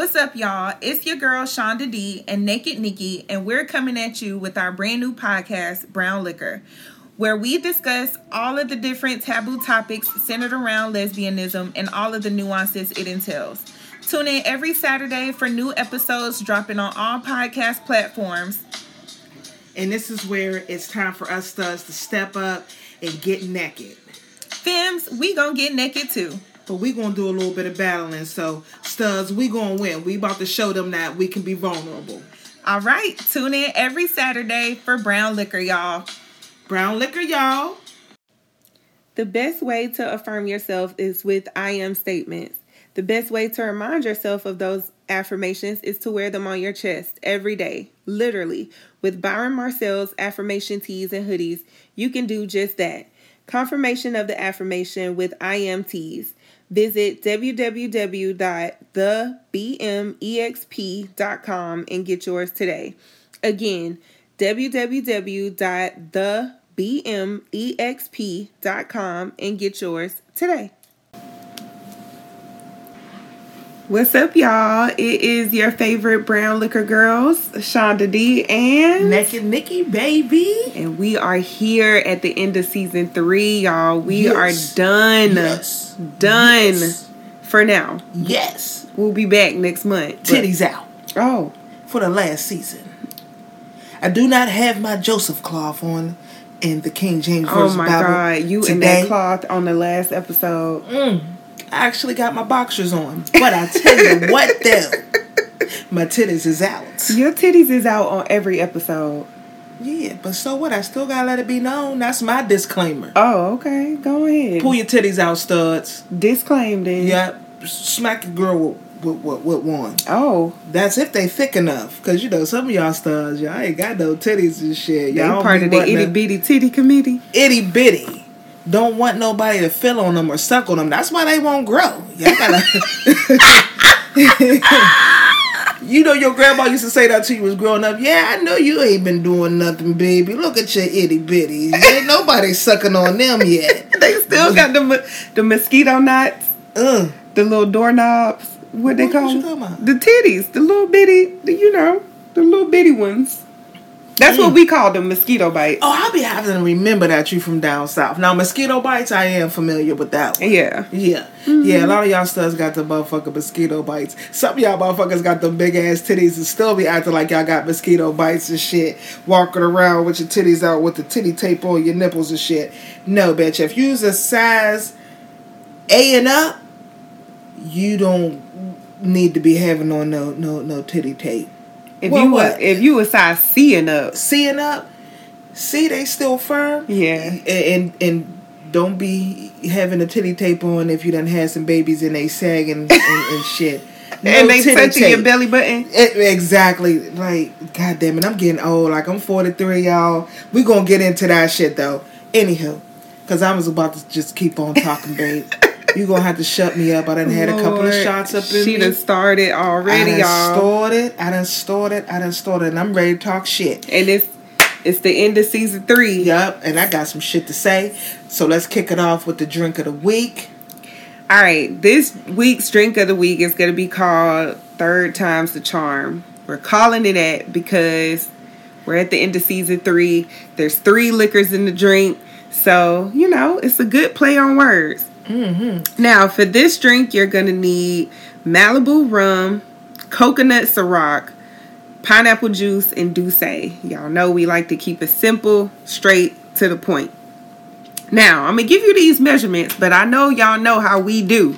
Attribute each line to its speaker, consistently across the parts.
Speaker 1: What's up, y'all? It's your girl Shunda D and Naked Nikki, and we're coming at you with our brand new podcast, BrownLiqHer, where we discuss all of the different taboo topics centered around lesbianism and all of the nuances it entails. Tune in every Saturday for new episodes dropping on all podcast platforms.
Speaker 2: And this is where it's time for us studs to step up and get naked.
Speaker 1: Femmes, we gonna get naked too.
Speaker 2: But we gonna do a little bit of battling. So studs, we gonna win. We about to show them that we can be vulnerable.
Speaker 1: All right, tune in every Saturday for BrownLiqHer, y'all.
Speaker 2: BrownLiqHer, y'all.
Speaker 1: The best way to affirm yourself is with I am statements. The best way to remind yourself of those affirmations is to wear them on your chest every day, literally. With Byron Marcelle's affirmation tees and hoodies, you can do just that. Confirmation of the affirmation with I am tees. Visit www.thebmexp.com and get yours today. Again, www.thebmexp.com and get yours today. What's up, y'all? It is your favorite BrownLiqHer girls, Shunda D and
Speaker 2: Naked Nikki, baby.
Speaker 1: and we are here at the end of season three, y'all. We
Speaker 2: Yes.
Speaker 1: are done,
Speaker 2: Yes.
Speaker 1: done
Speaker 2: Yes.
Speaker 1: for now.
Speaker 2: Yes.
Speaker 1: We'll be back next month.
Speaker 2: Titties out
Speaker 1: Oh,
Speaker 2: for the last season. I do not have my Joseph cloth on in the King James
Speaker 1: oh my
Speaker 2: Bible
Speaker 1: God! You in
Speaker 2: today.
Speaker 1: that cloth on the last episode. Mm.
Speaker 2: I actually got my boxers on, but I tell you what, though, my titties is out.
Speaker 1: Your titties is out on every episode.
Speaker 2: Yeah, but so what? I still gotta let it be known. That's my disclaimer.
Speaker 1: Oh, okay. Go ahead.
Speaker 2: Pull your titties out, studs.
Speaker 1: Disclaim then.
Speaker 2: Yep, smack your girl with, with, with, with one.
Speaker 1: Oh,
Speaker 2: That's if they thick enough, cause you know some of y'all studs, y'all ain't got no titties and shit. Y'all don't
Speaker 1: part of the itty bitty titty committee.
Speaker 2: itty bitty. Don't want nobody to feel on them or suck on them. That's why they won't grow. Y'all gotta. you know your grandma used to say that to you was growing up. Yeah, I know you ain't been doing nothing, baby. Look at your itty bitties. Ain't nobody sucking on them yet.
Speaker 1: They still got the the mosquito knots,
Speaker 2: Ugh.
Speaker 1: the little doorknobs. What they
Speaker 2: What-
Speaker 1: call them? The titties, the little bitty, the, you know, the little bitty ones. That's what mm. we call them, mosquito bites.
Speaker 2: Oh, I'll be having to remember that you from down south. Now, mosquito bites, I am familiar with that one.
Speaker 1: Yeah.
Speaker 2: Yeah, mm-hmm. yeah. A lot of y'all studs got the motherfucking mosquito bites. Some of y'all motherfuckers got the big ass titties and still be acting like y'all got mosquito bites and shit. Walking around with your titties out with the titty tape on your nipples and shit. No, bitch. If you's a size A and up, you don't need to be having on no no no titty tape.
Speaker 1: If
Speaker 2: Well,
Speaker 1: you
Speaker 2: what?
Speaker 1: were, if you a size C and up,
Speaker 2: C and up, see they still firm.
Speaker 1: Yeah.
Speaker 2: and and, and don't be having a titty tape on if you done had some babies and they sagging and, and shit. No
Speaker 1: and they touching your belly button.
Speaker 2: It- exactly. Like, god damn it, I'm getting old. Like, I'm 43, y'all. We gonna get into that shit, though. Anywho, because I was about to just keep on talking, babe. You gonna have to shut me up. I done had a couple of shots up in
Speaker 1: She
Speaker 2: me.
Speaker 1: She done started already, I
Speaker 2: done
Speaker 1: y'all.
Speaker 2: stored it. I done stored it. I done stored it. And I'm ready to talk shit.
Speaker 1: and it's it's the end of season three.
Speaker 2: Yup. And I got some shit to say. So let's kick it off with the drink of the week.
Speaker 1: All right, this week's drink of the week is going to be called Third Time's the Charm. We're calling it that because we're at the end of season three. There's three liquors in the drink. So, you know, it's a good play on words. Mm-hmm. Now, for this drink, you're going to need Malibu rum, coconut Ciroc, pineapple juice, and D'Ussé. Y'all know we like to keep it simple, straight to the point. Now, I'm going to give you these measurements, but I know y'all know how we do.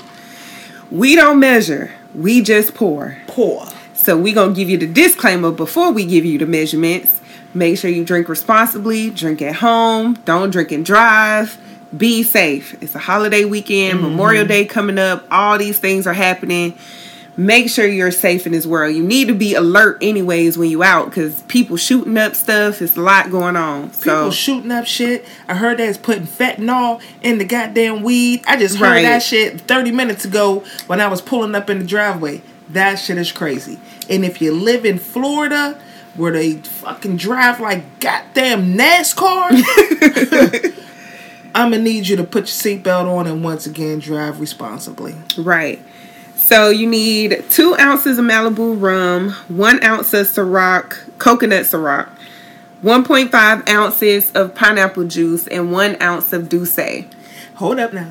Speaker 1: We don't measure, we just pour.
Speaker 2: Pour.
Speaker 1: So we're gonna give you the disclaimer before we give you the measurements. Make sure you drink responsibly, drink at home, don't drink and drive. Be safe. It's a holiday weekend, mm-hmm. Memorial Day coming up, all these things are happening. Make sure you're safe in this world. You need to be alert anyways when you out because people shooting up stuff. It's a lot going on.
Speaker 2: People
Speaker 1: So
Speaker 2: shooting up shit. I heard was putting fentanyl in the goddamn weed. I just heard
Speaker 1: Right.
Speaker 2: that shit 30 minutes ago when I was pulling up in the driveway. That shit is crazy. And if you live in Florida where they fucking drive like goddamn NASCAR, I'm gonna need you to put your seatbelt on and once again drive responsibly.
Speaker 1: Right. So you need two ounces of Malibu rum, one ounce of Ciroc, coconut Ciroc, 1.5 ounces of pineapple juice, and one ounce of D'Ussé.
Speaker 2: Hold up now.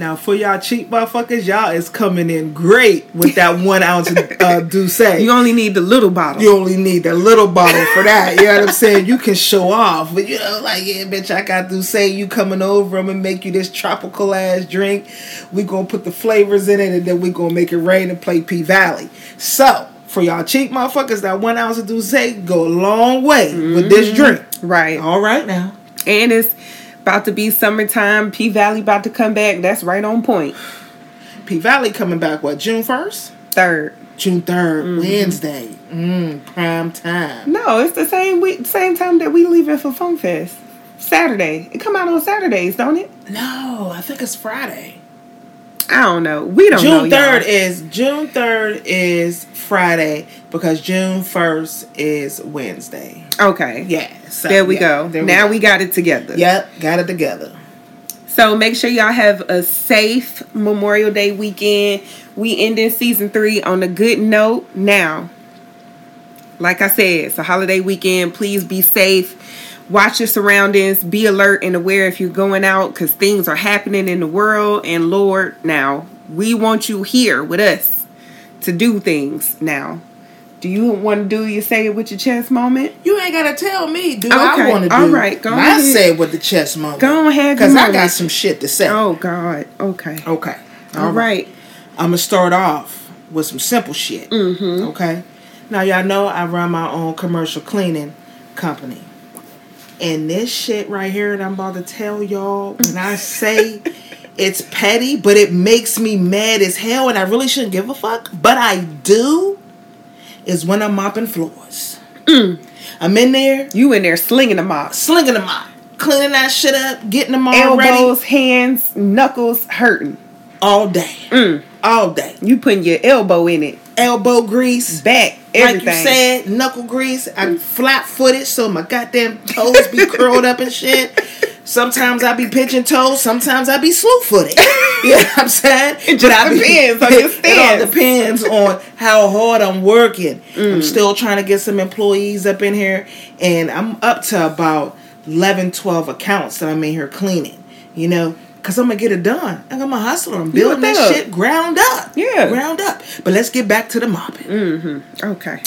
Speaker 2: Now for y'all cheap motherfuckers, y'all is coming in great with that one ounce of uh, D'Ussé.
Speaker 1: You only need the little bottle.
Speaker 2: You only need the little bottle for that. You know what I'm saying? You can show off, but you know, like, yeah, bitch, I got say, you coming over, I'm gonna make you this tropical ass drink. We gonna put the flavors in it, and then we gonna make it rain and play P Valley. So for y'all cheap motherfuckers, that one ounce of D'Ussé go a long way with this drink.
Speaker 1: Right.
Speaker 2: All right now.
Speaker 1: And it's about to be summertime. P Valley about to come back. That's right on point.
Speaker 2: P Valley coming back what June first,
Speaker 1: Third.
Speaker 2: June 3rd Wednesday, mm, prime time.
Speaker 1: No, it's the same week, same time that we leaving for Fun Fest. Saturday. It come out on Saturdays, don't it?
Speaker 2: No, I think it's Friday.
Speaker 1: I don't know. We don't know.
Speaker 2: June third is June third is Friday because June first is Wednesday.
Speaker 1: Okay.
Speaker 2: Yeah, so,
Speaker 1: There we
Speaker 2: yeah,
Speaker 1: go.
Speaker 2: there
Speaker 1: now
Speaker 2: go.
Speaker 1: we got it together.
Speaker 2: Yep, got it together.
Speaker 1: So make sure y'all have a safe Memorial Day weekend. We ending season three on a good note. Now, like I said, it's a holiday weekend. Please be safe. Watch your surroundings. Be alert and aware if you're going out because things are happening in the world. And Lord, now we want you here with us to do things. Now, do you want to do your say it with your chest moment?
Speaker 2: You ain't gotta tell me, do
Speaker 1: Okay,
Speaker 2: I want to do?
Speaker 1: all right, go
Speaker 2: I say it with the chest moment.
Speaker 1: Go ahead,
Speaker 2: because I got some shit to say.
Speaker 1: Oh God. Okay.
Speaker 2: Okay,
Speaker 1: All right.
Speaker 2: I'm gonna start off with some simple shit. Mm-hmm. Okay. Now y'all know I run my own commercial cleaning company, and this shit right here that I'm about to tell y'all, when I say it's petty, but it makes me mad as hell, and I really shouldn't give a fuck, but I do, is when I'm mopping floors. I'm in there
Speaker 1: You in there slinging the mop.
Speaker 2: slinging them out, cleaning that shit up, getting them all ready
Speaker 1: elbows, hands, knuckles hurting.
Speaker 2: all day,
Speaker 1: Mm.
Speaker 2: All day.
Speaker 1: You putting your elbow in it,
Speaker 2: Elbow grease.
Speaker 1: back,
Speaker 2: Like you said, knuckle grease. I'm flat footed, so my goddamn toes be curled up and shit. Sometimes I be pigeon toes, sometimes I be slew footed. You know what I'm saying?
Speaker 1: It just
Speaker 2: be-
Speaker 1: depends on your
Speaker 2: It all depends on how hard I'm working.
Speaker 1: Mm.
Speaker 2: I'm still trying to get some employees up in here, and I'm up to about 11, 12 accounts that I'm in here cleaning. You know, because I'm going to get it done. I'm a hustler. I'm building that
Speaker 1: up.
Speaker 2: shit ground up.
Speaker 1: Yeah.
Speaker 2: Ground up. But let's get back to the mopping. Mm-hmm.
Speaker 1: okay.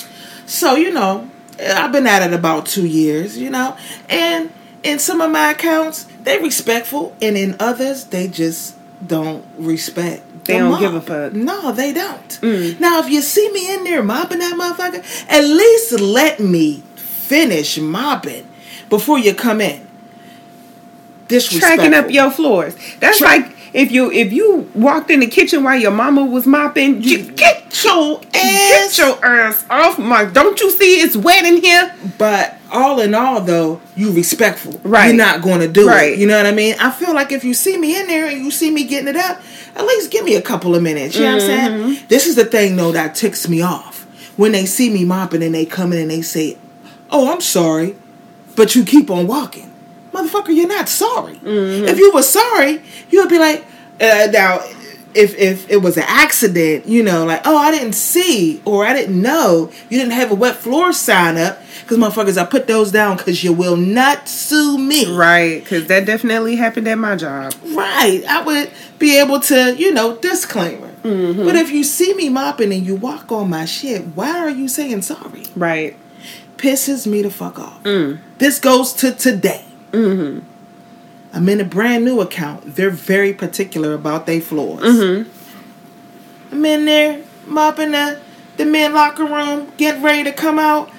Speaker 2: So, you know, I've been at it about two years, you know, and in some of my accounts, they respectful, and in others, they just don't respect.
Speaker 1: They
Speaker 2: the
Speaker 1: don't
Speaker 2: mop.
Speaker 1: give a fuck.
Speaker 2: No, they don't. Mm. Now, if you see me in there mopping that motherfucker, at least let me finish mopping before you come in.
Speaker 1: Tracking up your floors. That's
Speaker 2: Tra-
Speaker 1: like if you if you walked in the kitchen while your mama was mopping, you get your
Speaker 2: ass-
Speaker 1: get your ass off my. Don't you see it's wet in here?
Speaker 2: But all in all, though, you respectful.
Speaker 1: Right.
Speaker 2: You're not going to do
Speaker 1: Right.
Speaker 2: it. You know what I mean? I feel like if you see me in there and you see me getting it up, at least give me a couple of minutes. You know what I'm
Speaker 1: Mm-hmm.
Speaker 2: saying? This is the thing, though, that ticks me off. When they see me mopping and they come in and they say, Oh, I'm sorry, but you keep on walking. Motherfucker, you're not sorry.
Speaker 1: Mm-hmm.
Speaker 2: If you were sorry, you would be like, uh, now, if if it was an accident, you know, like oh I didn't see or I didn't know, you didn't have a wet floor sign up, because motherfuckers, I put those down because you will not sue me.
Speaker 1: Right, because that definitely happened at my job.
Speaker 2: Right. I would be able to, you know, disclaimer.
Speaker 1: Mm-hmm.
Speaker 2: But if you see me mopping and you walk on my shit, why are you saying sorry?
Speaker 1: Right.
Speaker 2: Pisses me the fuck off.
Speaker 1: Mm.
Speaker 2: This goes to today.
Speaker 1: Mm-hmm.
Speaker 2: I'm in a brand new account. They're very particular about their floors.
Speaker 1: Mm-hmm.
Speaker 2: I'm in there mopping the, the men locker room, getting ready to come out.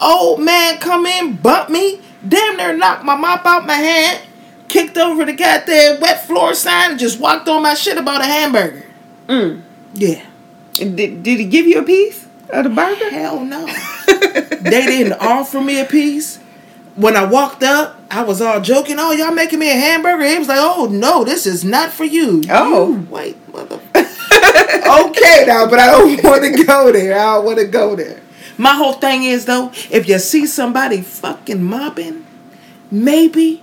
Speaker 2: Old man come in, bump me, damn near knocked my mop out my hand, kicked over the goddamn wet floor sign, and just walked on my shit about a hamburger.
Speaker 1: Mm.
Speaker 2: Yeah.
Speaker 1: Did, did he give you a piece of the burger?
Speaker 2: Hell no. they didn't offer me a piece. When I walked up, I was all joking. Oh, y'all making me a hamburger? He was like, "Oh no, this is not for you."
Speaker 1: Oh.
Speaker 2: You white mother. okay, now, but I don't want to go there. I don't want to go there. My whole thing is though, if you see somebody fucking mopping, maybe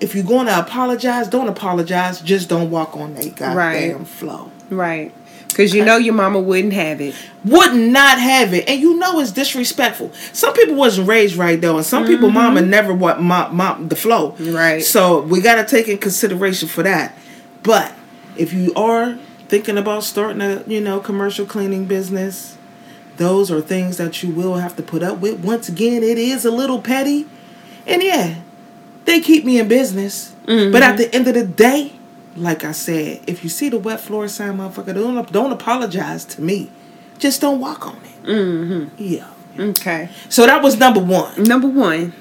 Speaker 2: if you're going to apologize, don't apologize. Just don't walk on that goddamn
Speaker 1: Right.
Speaker 2: flow.
Speaker 1: Right. Because you know your mama wouldn't have it.
Speaker 2: would not have it, and you know it's disrespectful. Some people wasn't raised right though, and some people mama never what mop mop the flow.
Speaker 1: Mm-hmm. Right.
Speaker 2: So we got to take in consideration for that. But if you are thinking about starting a you know commercial cleaning business, those are things that you will have to put up with. Once again, it is a little petty, and yeah, they keep me in business. But at the end of the day, like I said, if you see the wet floor sign, motherfucker, don't don't apologize to me. Just don't walk on it. Mm-hmm. Yeah.
Speaker 1: Okay.
Speaker 2: So that was number one.
Speaker 1: Number one.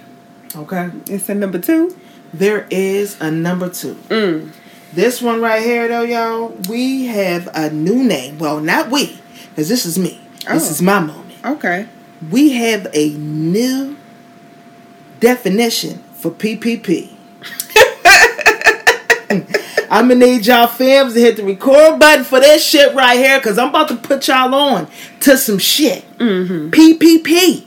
Speaker 2: Okay.
Speaker 1: It's a number two.
Speaker 2: There is a number two.
Speaker 1: Mm.
Speaker 2: This one right here, though, y'all, we have a new name. Well, not we, because this is me. This
Speaker 1: Oh.
Speaker 2: is my moment.
Speaker 1: Okay.
Speaker 2: We have a new definition for PPP. I'm gonna need y'all fams to hit the record button for this shit right here, cause I'm about to put y'all on to some shit. Mm-hmm. PPP,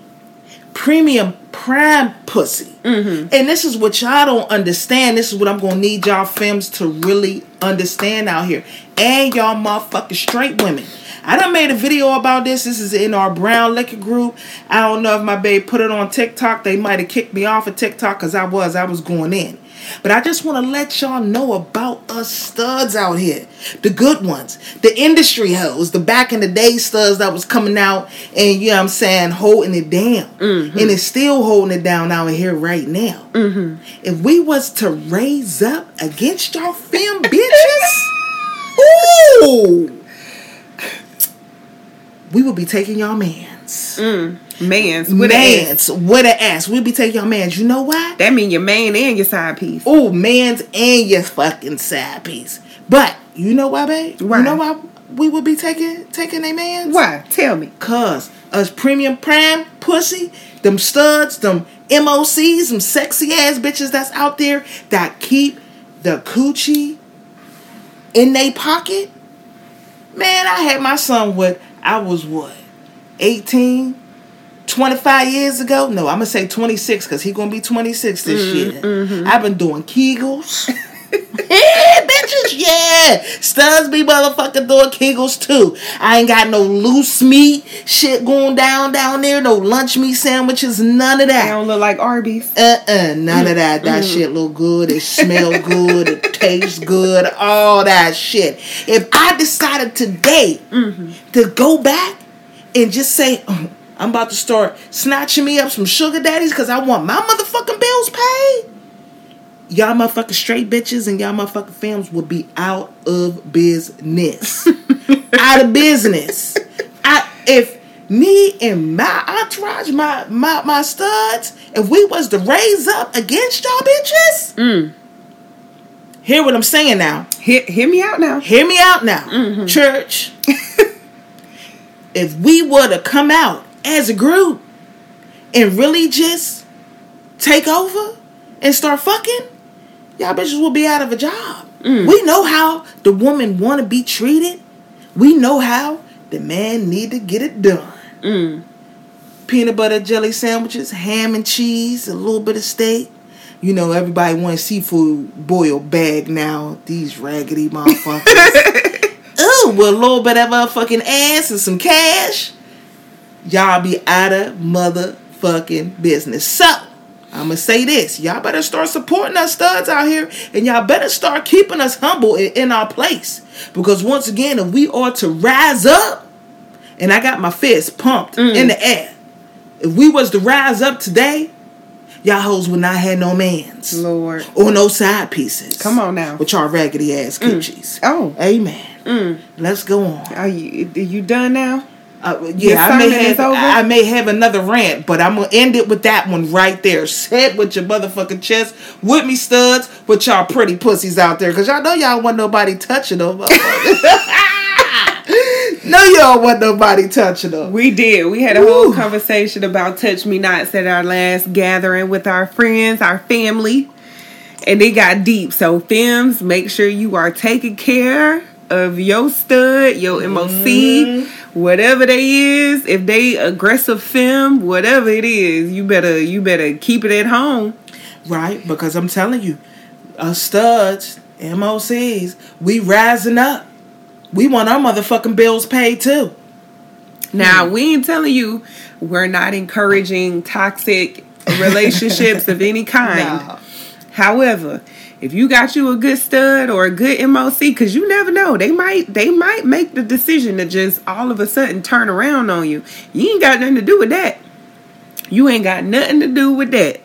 Speaker 2: premium prime pussy, mm-hmm. and this is what y'all don't understand. This is what I'm gonna need y'all fams to really understand out here, and y'all motherfucking straight women. I done made a video about this. This is in our BrownLiqHer group. I don't know if my babe put it on TikTok. They might have kicked me off of TikTok because I was I was going in. But I just want to let y'all know about us studs out here. The good ones. The industry hoes. The back in the day studs that was coming out and, you know what I'm saying, holding it down. Mm-hmm. And it's still holding it down out here right now. Mm-hmm. If we was to raise up against y'all fem bitches, ooh, we would be taking y'all mans. Mm.
Speaker 1: Mans with an S.
Speaker 2: With an ass. We'd be taking y'all mans. You know why?
Speaker 1: That mean your man and your side piece.
Speaker 2: Oh, man's and your fucking side piece. But you know why, babe?
Speaker 1: Why?
Speaker 2: You know why we would be taking taking a man's?
Speaker 1: Why? Tell me.
Speaker 2: Cause us premium prime pussy, them studs, them MOCs, them sexy ass bitches that's out there that keep the coochie in they pocket. Man, I had my son with I was what? 18, 25 years ago? No, I'm gonna say 26 because he gonna be 26 this mm, year. Mm-hmm. I've been doing Kegels. yeah, bitches, yeah. Studs be motherfucking doing Kegels too. I ain't got no loose meat shit going down down there, no lunch meat sandwiches, none of that.
Speaker 1: They don't look like Arby's.
Speaker 2: Uh-uh, none of that. That shit look good. It smell good. It tastes good. All that shit. If I decided today mm-hmm. to go back and just say, "Oh, I'm about to start snatching me up some sugar daddies because I want my motherfucking bills paid, y'all motherfucking straight bitches and y'all motherfucking films would be out of business. out of business. I, if me and my entourage, my, my my studs, if we was to raise up against y'all bitches, mm. hear what I'm saying now.
Speaker 1: Hear, hear me out now.
Speaker 2: Hear me out now, mm-hmm. church. if we were to come out as a group and really just take over and start fucking, y'all bitches will be out of a job. Mm. We know how the woman want to be treated. We know how the man need to get it done. Mm. Peanut butter jelly sandwiches, ham and cheese, a little bit of steak. You know, everybody wants seafood boiled bag now. These raggedy motherfuckers. With a little bit of a fucking ass and some cash. Y'all be out of motherfucking business. So, I'm gonna say this. Y'all better start supporting us studs out here. And y'all better start keeping us humble in, in our place. Because once again, if we are to rise up, and I got my fist pumped mm. in the air. If we was to rise up today, y'all hoes would not have no mans
Speaker 1: Lord.
Speaker 2: or no side pieces.
Speaker 1: Come on now.
Speaker 2: With y'all raggedy ass mm. coochies.
Speaker 1: Oh.
Speaker 2: Amen. Let's go on.
Speaker 1: Are you, are you done now?
Speaker 2: Uh, yeah, I may have? I may have another rant, but I'm gonna end it with that one right there. It with your motherfucking chest, with me studs, with y'all pretty pussies out there, cause y'all know y'all want nobody touching them. no, y'all want nobody touching them.
Speaker 1: We did. We had a whole conversation about touch me nots at our last gathering with our friends, our family, and it got deep. So, femmes, make sure you are taking care of your stud, your MOC, mm-hmm. whatever they is. If they aggressive femme, whatever it is, you better you better keep it at home.
Speaker 2: Right? Because I'm telling you, us studs, MOCs, we rising up. We want our motherfucking bills paid too.
Speaker 1: Now, mm. we ain't telling you we're not encouraging toxic relationships of any kind.
Speaker 2: No.
Speaker 1: However, if you got you a good stud or a good MOC, because you never know, they might they might make the decision to just all of a sudden turn around on you. You ain't got nothing to do with that. You ain't got nothing to do with that.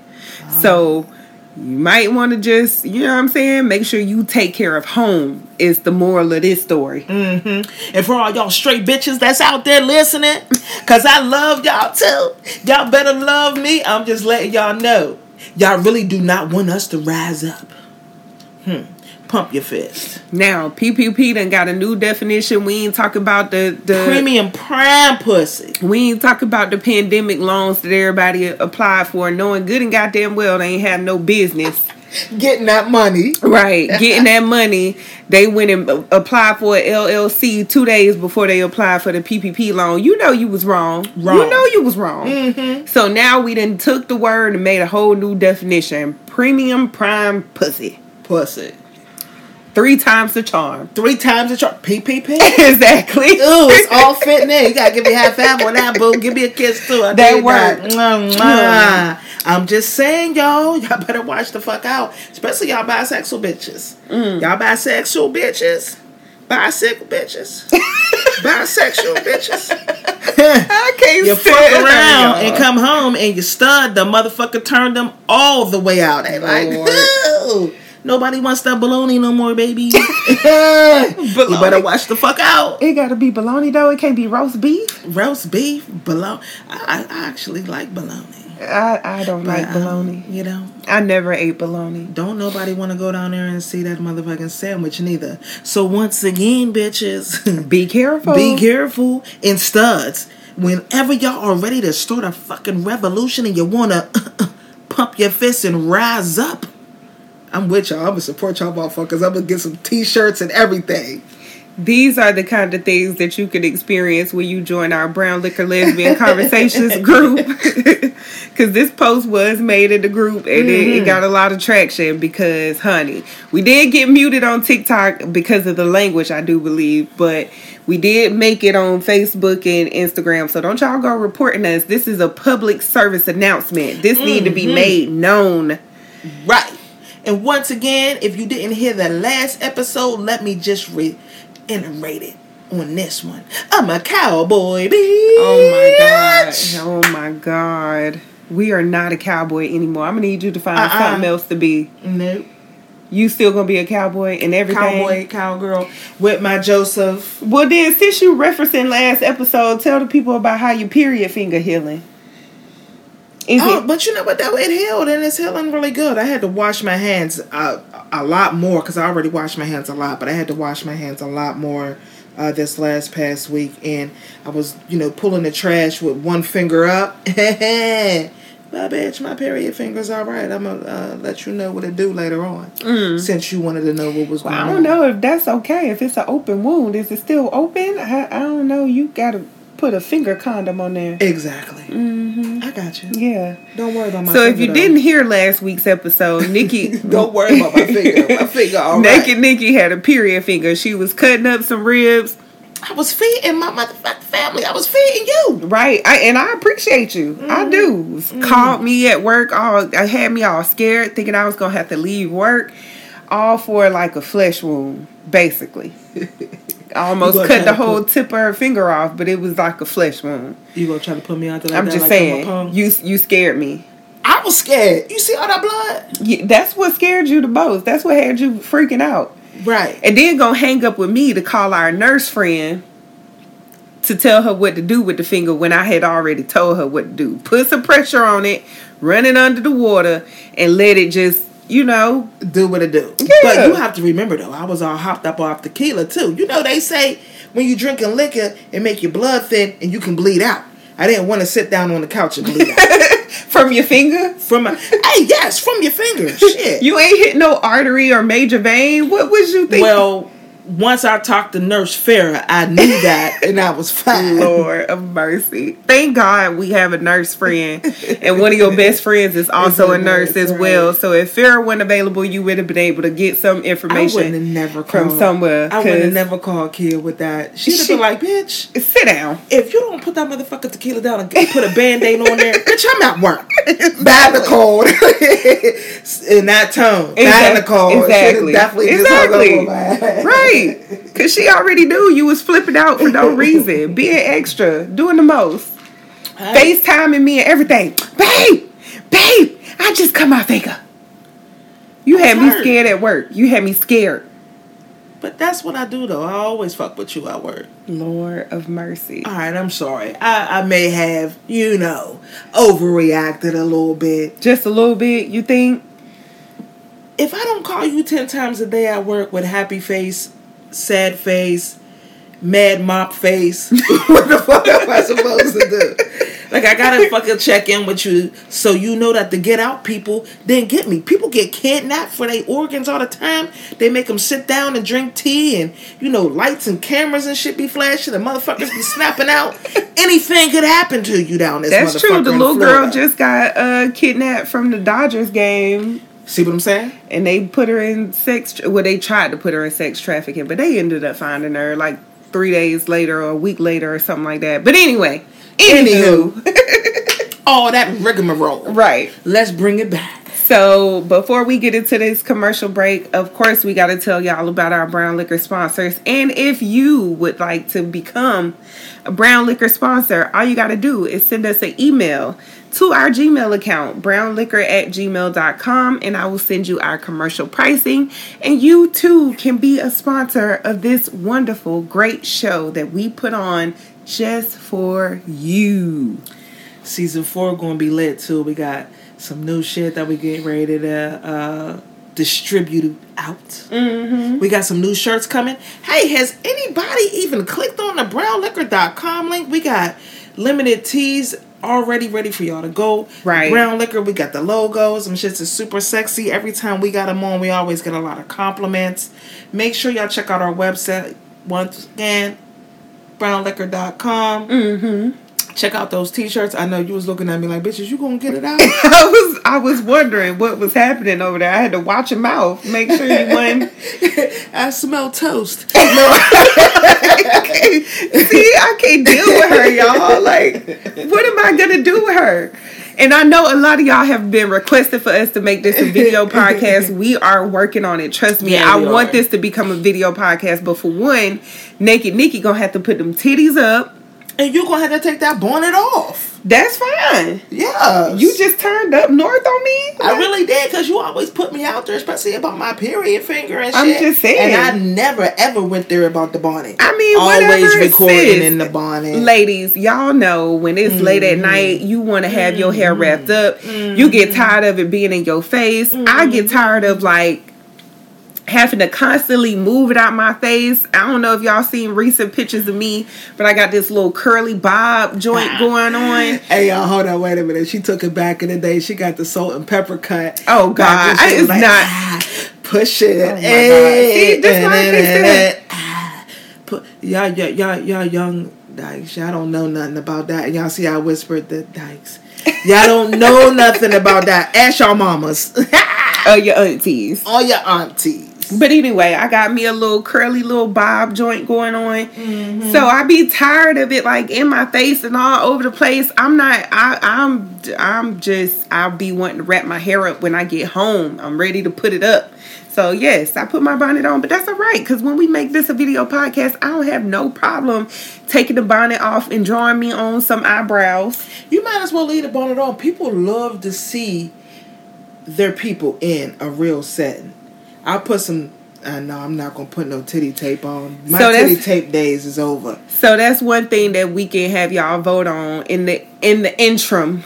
Speaker 1: So you might want to just, you know what I'm saying, make sure you take care of home is the moral of this story. Mm-hmm.
Speaker 2: And for all y'all straight bitches that's out there listening, cause I love y'all too. Y'all better love me. I'm just letting y'all know. Y'all really do not want us to rise up. Hmm. Pump your fist.
Speaker 1: Now, PPP done got a new definition. We ain't talking about the the
Speaker 2: Premium prime pussy.
Speaker 1: we ain't talking about the pandemic loans that everybody applied for, knowing good and goddamn well they ain't have no business.
Speaker 2: Getting that money.
Speaker 1: Right, getting that money. They went and applied for an LLC two days before they applied for the PPP loan. You know you was wrong.
Speaker 2: Wrong.
Speaker 1: You know you was wrong. So now we done took the word and made a whole new definition: premium prime pussy.
Speaker 2: Pussy.
Speaker 1: Three times the charm.
Speaker 2: Three times the charge. PPP.
Speaker 1: exactly.
Speaker 2: Ooh, it's all fitting in. You gotta give me half five on that, boo. Give me a kiss too. I
Speaker 1: That worked.
Speaker 2: I'm just saying, y'all. Y'all better watch the fuck out, especially y'all bisexual bitches.
Speaker 1: Mm.
Speaker 2: Y'all bisexual bitches. Bisexual bitches. bisexual bitches.
Speaker 1: I can't
Speaker 2: You fuck around and come home and you stud the motherfucker turned them all the way out. They like,
Speaker 1: Lord.
Speaker 2: "Ooh, nobody wants that baloney no more, baby. you better watch the fuck out.
Speaker 1: It gotta be bologna though. It can't be roast beef.
Speaker 2: Roast beef, bologna. I, I actually like bologna.
Speaker 1: I, I don't like
Speaker 2: But, um,
Speaker 1: bologna.
Speaker 2: You know,
Speaker 1: I never ate bologna.
Speaker 2: don't nobody want to go down there and see that motherfucking sandwich neither. So once again, bitches,
Speaker 1: Be careful.
Speaker 2: be careful and studs. Whenever y'all are ready to start a fucking revolution and you want to pump your fists and rise up, I'm with y'all. I'm gonna support y'all motherfuckers. I'm gonna get some t-shirts and everything.
Speaker 1: These are the kind of things that you can experience when you join our BrownLiqHer Lesbian Conversations group. Because this post was made in the group and it, it mm-hmm. got a lot of traction because, honey, we did get muted on TikTok because of the language, I do believe, but we did make it on Facebook and Instagram. So don't y'all go reporting us. This is a public service announcement. This need to be mm-hmm. made known.
Speaker 2: Right. And once again, if you didn't hear the last episode, let me just reiterate it on this one. I'm a cowboy, bitch.
Speaker 1: Oh my god. Oh my god. We are not a cowboy anymore. I'm gonna need you to find
Speaker 2: Uh-uh.
Speaker 1: something else to be.
Speaker 2: Nope.
Speaker 1: You still gonna be a cowboy and everything.
Speaker 2: Cowboy, cowgirl with my Joseph.
Speaker 1: Well then since you referencing last episode, tell the people about how your period finger healing. Is
Speaker 2: Oh,
Speaker 1: it
Speaker 2: but you know what? That it healed and it's healing really good. I had to wash my hands uh, a lot more because I already washed my hands a lot, but I had to wash my hands a lot more uh, this last past week. And I was, you know, pulling the trash with one finger up. my bitch, my period finger's all right. I'm gonna uh, let you know what it do later on. Since you wanted to know what was going
Speaker 1: I don't know if that's okay. If it's an open wound, is it still open? I, I don't know. You gotta put a finger condom on there.
Speaker 2: Exactly.
Speaker 1: hmm
Speaker 2: I got you.
Speaker 1: Yeah.
Speaker 2: Don't worry about my. Finger.
Speaker 1: So if you
Speaker 2: though.
Speaker 1: didn't hear last week's episode, Nikki
Speaker 2: don't worry about my finger. My finger, all right.
Speaker 1: Naked Nikki had a period finger. She was cutting up some ribs.
Speaker 2: I was feeding my motherfucking family. I was feeding you.
Speaker 1: Right. I, and I appreciate you. I mm-hmm. do. Mm-hmm. Called me at work. All I had me all scared, thinking I was gonna have to leave work. All for like a flesh wound, basically. I almost cut the whole
Speaker 2: put-
Speaker 1: tip of her finger off, but it was like a flesh wound.
Speaker 2: You gonna try to put me out there like
Speaker 1: I'm
Speaker 2: that?
Speaker 1: just
Speaker 2: like I'm
Speaker 1: saying, you you scared me.
Speaker 2: I was scared. You see all that blood?
Speaker 1: Yeah, that's what scared you the most. That's what had you freaking out.
Speaker 2: Right.
Speaker 1: And then gonna hang up with me to call our nurse friend to tell her what to do with the finger when I had already told her what to do. Put some pressure on it, run it under the water, and let it just, you know,
Speaker 2: Do what it do.
Speaker 1: Yeah.
Speaker 2: But you have to remember though, I was all hopped up off tequila too. You know they say when you drinking liquor, it make your blood thin and you can bleed out. I didn't want to sit down on the couch and bleed out.
Speaker 1: from your finger.
Speaker 2: From my, hey, yes, from your finger. Shit.
Speaker 1: You ain't hit no artery or major vein. What was you thinking?
Speaker 2: well, once I talked to Nurse Farah, I knew that, and I was fine.
Speaker 1: Lord of mercy. Thank God we have a nurse friend, and one of your best friends is also
Speaker 2: a
Speaker 1: nurse as well. So if Farrah wasn't available, you would have been able to get some
Speaker 2: I wouldn't have
Speaker 1: information
Speaker 2: never
Speaker 1: from somewhere.
Speaker 2: I would have never called Kia with that. She'd have
Speaker 1: She-
Speaker 2: been like, "Bitch,
Speaker 1: Sit down.
Speaker 2: if you don't put that motherfucker tequila down and put a band-aid on there, bitch, I'm at work. Bad Nicole. In that tone. Bad
Speaker 1: Exact-
Speaker 2: Nicole. Should've
Speaker 1: exactly.
Speaker 2: Definitely just hung up
Speaker 1: Exactly.
Speaker 2: ass.
Speaker 1: Right. Because she already knew you was flipping out for no reason, being extra, doing the most. FaceTiming me and everything. Babe, babe, I just cut my finger. You had me scared at work. You had me scared.
Speaker 2: But that's what I do, though. I always fuck with you at work.
Speaker 1: Lord of mercy.
Speaker 2: All right, I'm sorry. I, I may have, you know, overreacted a little bit.
Speaker 1: Just a little bit, you think?
Speaker 2: If I don't call you 10 times a day at work with happy face, sad face, mad mop face, what the fuck am I supposed to do? Like, I gotta fucking check in with you so you know that the get out people didn't get me. People get kidnapped for their organs all the time. They make them sit down and drink tea, and, you know, lights and cameras and shit be flashing, and motherfuckers be snapping out. Anything could happen to you down this
Speaker 1: That's true. The little girl just got uh, kidnapped from the Dodgers game.
Speaker 2: See what I'm saying?
Speaker 1: And they put her in sex. Well, they tried to put her in sex trafficking, but they ended up finding her like three days later or a week later or something like that. But anyway, anywho,
Speaker 2: All that rigmarole.
Speaker 1: right.
Speaker 2: Let's bring it back.
Speaker 1: So before we get into this commercial break, of course we got to tell y'all about our BrownLiqHer sponsors. And if you would like to become a BrownLiqHer sponsor, all you got to do is send us an email to our Gmail account, brownliqher at gmail.com, and I will send you our commercial pricing. And you too can be a sponsor of this wonderful, great show that we put on just for you.
Speaker 2: Season four going to be lit too. We got some new shit that we getting ready to uh, distribute out. Mm-hmm. We got some new shirts coming. Hey, has anybody even clicked on the brownliquor.com link? We got limited teas already ready for y'all to go.
Speaker 1: Right.
Speaker 2: BrownLiqHer, we got the logos. Shits is super sexy. Every time we got them on, we always get a lot of compliments. Make sure y'all check out our website once again, brownliquor.com.
Speaker 1: Mm-hmm.
Speaker 2: Check out those t-shirts. I know you was looking at me like, bitches, you gonna get it out?
Speaker 1: I was I was wondering what was happening over there. I had to watch your mouth, make sure you wasn't.
Speaker 2: I smell toast.
Speaker 1: See, I can't deal with her, y'all. Like, what am I gonna do with her? And I know a lot of y'all have been requested for us to make this a video podcast. We are working on it. Trust me.
Speaker 2: Yeah,
Speaker 1: I want
Speaker 2: are.
Speaker 1: this to become a video podcast. But for one, Naked Nikki gonna have to put them titties up.
Speaker 2: And you're gonna have to take that bonnet off.
Speaker 1: That's fine.
Speaker 2: Yeah.
Speaker 1: You just turned up north on me.
Speaker 2: I really did because you always put me out there, especially about my period finger and shit.
Speaker 1: I'm just saying.
Speaker 2: And I never ever went there about the bonnet.
Speaker 1: I mean,
Speaker 2: always recording
Speaker 1: sis.
Speaker 2: in the bonnet.
Speaker 1: Ladies, y'all know when it's late at mm-hmm. night, you want to have your hair wrapped up. You get mm-hmm. tired of it being in your face. I get mm-hmm. tired of like having to constantly move it out my face. I don't know if y'all seen recent pictures of me, but I got this little curly bob joint going on.
Speaker 2: Hey y'all, hold on, wait a minute. She took it back in the day. She got the salt and pepper cut.
Speaker 1: Oh, God.
Speaker 2: Back when she
Speaker 1: I-
Speaker 2: was
Speaker 1: it's not-
Speaker 2: "Ah, push it.
Speaker 1: Oh,
Speaker 2: Hey,
Speaker 1: God. See, this why I can't say
Speaker 2: ah." Put y'all, y'all, y'all, y'all young dykes. Y'all don't know nothing about that. And y'all see I whispered the dykes. Y'all don't know nothing about that. Ask y'all mamas.
Speaker 1: Uh, your aunties.
Speaker 2: All your aunties.
Speaker 1: But anyway, I got me a little curly little bob joint going on. So I be tired of it like in my face and all over the place. I'm not I I'm I'm just I'll be wanting to wrap my hair up when I get home. I'm ready to put it up. So yes, I put my bonnet on, but that's all right cuz when we make this a video podcast, I don't have no problem taking the bonnet off and drawing me on some eyebrows.
Speaker 2: You might as well leave the bonnet on. People love to see their people in a real setting. I'll put some. Uh, no, I'm not gonna put no titty tape on. My
Speaker 1: So
Speaker 2: titty tape days is over.
Speaker 1: So that's one thing that we can have y'all vote on in the in the interim.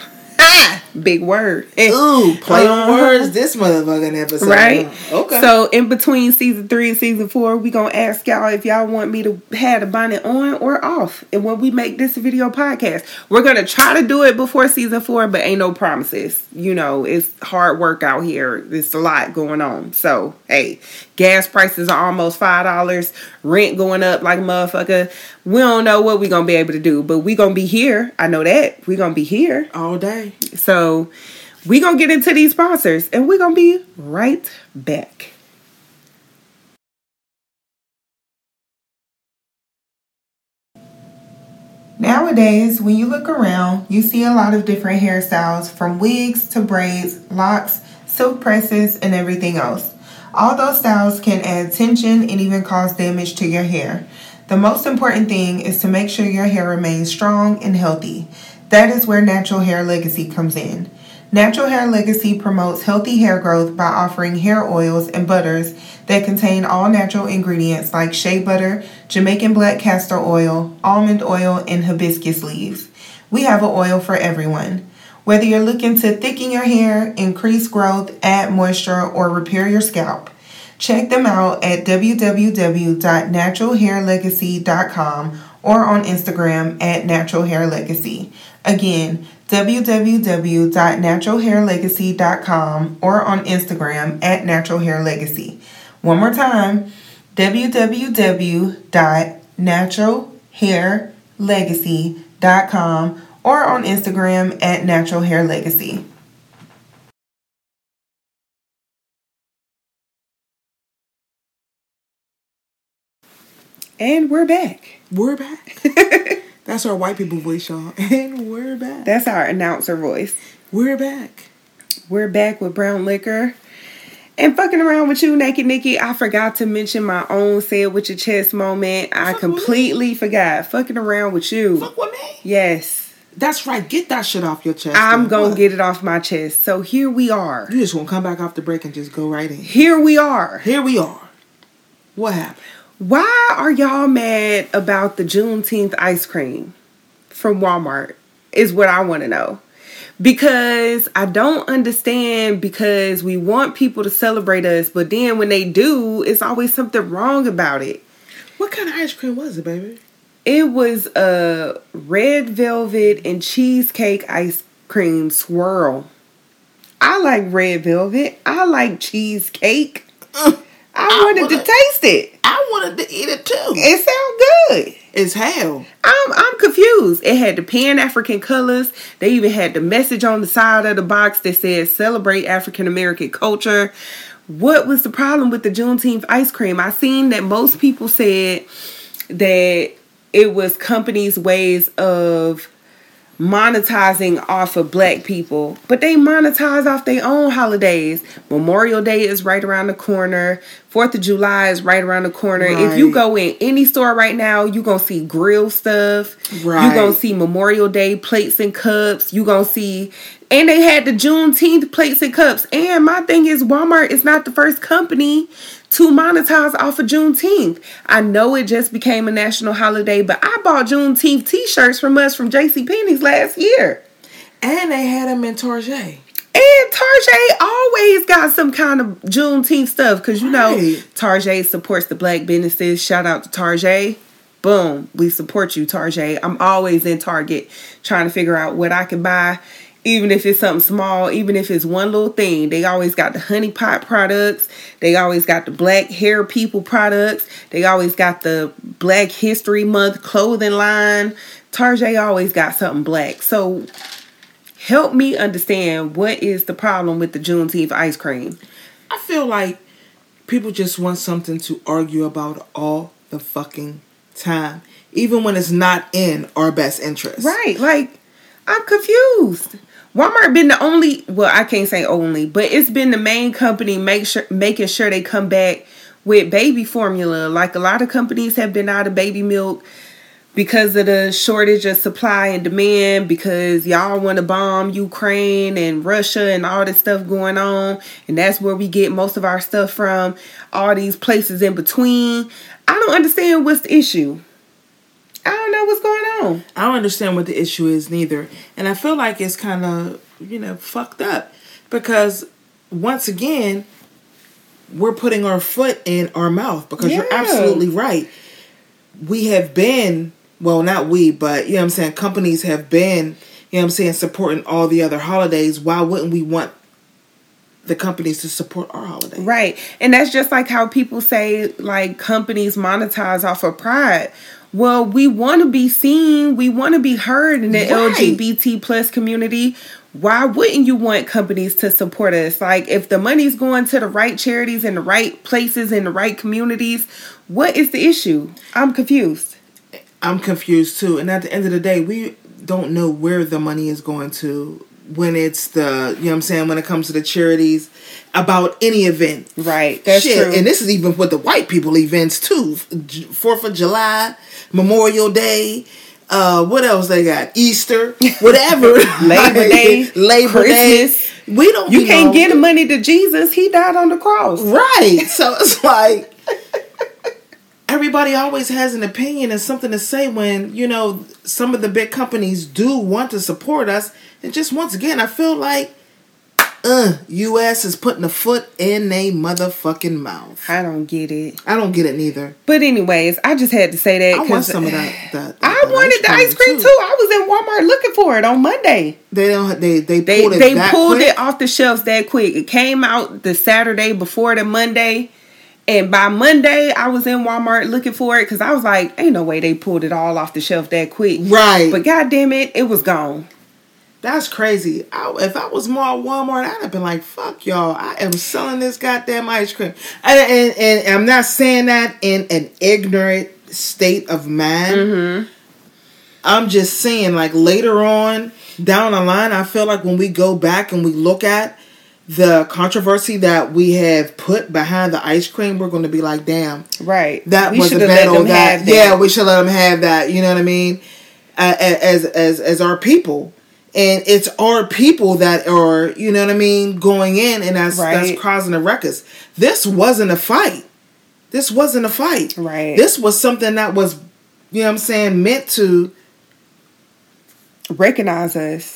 Speaker 1: Big word.
Speaker 2: Ooh, play on
Speaker 1: Uh-huh.
Speaker 2: words this motherfucking episode.
Speaker 1: Right.
Speaker 2: Okay.
Speaker 1: So in between season three and season four, we gonna ask y'all if y'all want me to have the bonnet on or off. And when we make this video podcast, we're gonna try to do it before season four, but ain't no promises. You know, it's hard work out here. There's a lot going on. So hey, gas prices are almost five dollars, rent going up like a motherfucker. We don't know what we're gonna be able to do, but we gonna be here. I know that. we gonna be here.
Speaker 2: all day.
Speaker 1: So we gonna get into these sponsors and we gonna be right back. Nowadays, when you look around, you see a lot of different hairstyles from wigs to braids, locks, silk presses, and everything else. All those styles can add tension and even cause damage to your hair. The most important thing is to make sure your hair remains strong and healthy. That is where Natural Hair Legacy comes in. Natural Hair Legacy promotes healthy hair growth by offering hair oils and butters that contain all natural ingredients like shea butter, Jamaican black castor oil, almond oil, and hibiscus leaves. We have an oil for everyone. Whether you're looking to thicken your hair, increase growth, add moisture, or repair your scalp, check them out at www.naturalhairlegacy.com or on Instagram at Natural Hair Legacy. Again, www.naturalhairlegacy.com or on Instagram at Natural Hair Legacy. One more time, www.naturalhairlegacy.com or on Instagram at Natural Hair Legacy. And we're back.
Speaker 2: We're back. That's our white people voice, y'all. And we're back.
Speaker 1: That's our announcer voice.
Speaker 2: We're back.
Speaker 1: We're back with BrownLiqHer. And fucking around with you, Naked Nikki. I forgot to mention my own say it with your chest moment. I
Speaker 2: Fuck me.
Speaker 1: completely forgot. Fucking around with you.
Speaker 2: Fuck with me.
Speaker 1: Yes.
Speaker 2: That's right. Get that shit off your chest.
Speaker 1: I'm gonna get it off my chest. So here we are.
Speaker 2: You just gonna come back off the break and just go right in.
Speaker 1: Here we are.
Speaker 2: Here we are. What happened?
Speaker 1: Why are y'all mad about the Juneteenth ice cream from Walmart? Is what I want to know. Because I don't understand because we want people to celebrate us, but then when they do, it's always something wrong about it.
Speaker 2: What kind of ice cream was it, baby?
Speaker 1: It was a red velvet and cheesecake ice cream swirl. I like red velvet. I like cheesecake. I,
Speaker 2: I
Speaker 1: wanted to
Speaker 2: wanna-
Speaker 1: taste it.
Speaker 2: I wanted to eat it too.
Speaker 1: It sounds good.
Speaker 2: It's hell.
Speaker 1: I'm I'm confused. It had the Pan African colors. They even had the message on the side of the box that said "Celebrate African American Culture." What was the problem with the Juneteenth ice cream? I seen that most people said that it was companies' ways of monetizing off of black people, but they monetize off their own holidays. Memorial Day is right around the corner. Fourth of July is right around the corner. If you go in any store right now, you're gonna see grill stuff. Right. You
Speaker 2: Right.
Speaker 1: gonna see Memorial Day plates and cups. You're gonna see, and they had the Juneteenth plates and cups. And my thing is, Walmart is not the first company to monetize off of Juneteenth. I know it just became a national holiday, but I bought Juneteenth T-shirts from us from J.C. Penney's last year.
Speaker 2: And they had them in Target.
Speaker 1: And Tarjay always got some kind of Juneteenth stuff because you know
Speaker 2: Right.
Speaker 1: Tarjay supports the black businesses. Shout out to Tarjay. Boom, we support you, Tarjay. I'm always in Target trying to figure out what I can buy, even if it's something small, even if it's one little thing. They always got the honey pot products. They always got the black hair people products. They always got the Black History Month clothing line. Tarjay always got something black. So help me understand what is the problem with the Juneteenth ice cream.
Speaker 2: I feel like people just want something to argue about all the fucking time, even when it's not in our best interest.
Speaker 1: Right, like I'm confused. Walmart been the only well, I can't say only, but it's been the main company make sure making sure they come back with baby formula. Like a lot of companies have been out of baby milk because of the shortage of supply and demand because y'all want to bomb Ukraine and Russia and all this stuff going on and that's where we get most of our stuff from all these places in between I don't understand what's the issue I don't know what's going on
Speaker 2: I don't understand what the issue is neither. And I feel like it's kind of you know, fucked up. Because once again, we're putting our foot in our mouth because you're absolutely right. We have been, well, not we, but you know what I'm saying, companies have been, you know what I'm saying, supporting all the other holidays. Why wouldn't we want the companies to support our holiday?
Speaker 1: Right. And that's just like how people say like companies monetize off of pride. Well, we want to be seen, we want to be heard in the
Speaker 2: Right.
Speaker 1: LGBT plus community. Why wouldn't you want companies to support us? Like if the money's going to the right charities in the right places in the right communities, what is the issue? I'm confused.
Speaker 2: I'm confused too. And at the end of the day, we don't know where the money is going to when it's the, you know what I'm saying, when it comes to the charities about any event.
Speaker 1: Right. That's
Speaker 2: Shit,
Speaker 1: true.
Speaker 2: and this is even with the white people events too. Fourth of July, Memorial Day, uh, what else they got? Easter, whatever.
Speaker 1: Labor Day,
Speaker 2: Labor
Speaker 1: Christmas.
Speaker 2: Day. We don't.
Speaker 1: you can't
Speaker 2: know,
Speaker 1: get the money to Jesus. He died on the cross.
Speaker 2: right. So it's like everybody always has an opinion and something to say when you know some of the big companies do want to support us. And just once again, I feel like. Uh, U.S. is putting a foot in a motherfucking mouth.
Speaker 1: I don't get it.
Speaker 2: I don't get it neither.
Speaker 1: But anyways, I just had to say that
Speaker 2: I want some of that. that,
Speaker 1: I
Speaker 2: that
Speaker 1: wanted the ice cream too. I was in Walmart looking for it on Monday.
Speaker 2: They don't. They they
Speaker 1: They
Speaker 2: pulled it.
Speaker 1: they pulled
Speaker 2: quick?
Speaker 1: it off the shelves that quick. It came out the Saturday before the Monday. And by Monday, I was in Walmart looking for it because I was like, "Ain't no way they pulled it all off the shelf that quick."
Speaker 2: Right.
Speaker 1: But god damn it, it was gone.
Speaker 2: That's crazy. I, if I was more at Walmart, I'd have been like, "Fuck y'all! I am selling this goddamn ice cream." And, and, and I'm not saying that in an ignorant state of mind.
Speaker 1: Mm-hmm.
Speaker 2: I'm just saying, like later on down the line, I feel like when we go back and we look at the controversy that we have put behind the ice cream, we're going to be like, "Damn,
Speaker 1: Right.
Speaker 2: that
Speaker 1: We
Speaker 2: was a battle that,
Speaker 1: have
Speaker 2: yeah we should let them have that you know what i mean uh, as as as our people and it's our people that are you know what i mean going in and that's
Speaker 1: Right.
Speaker 2: that's causing the ruckus this wasn't a fight this wasn't a fight
Speaker 1: Right.
Speaker 2: this was something that was you know what i'm saying meant to
Speaker 1: Recognize us.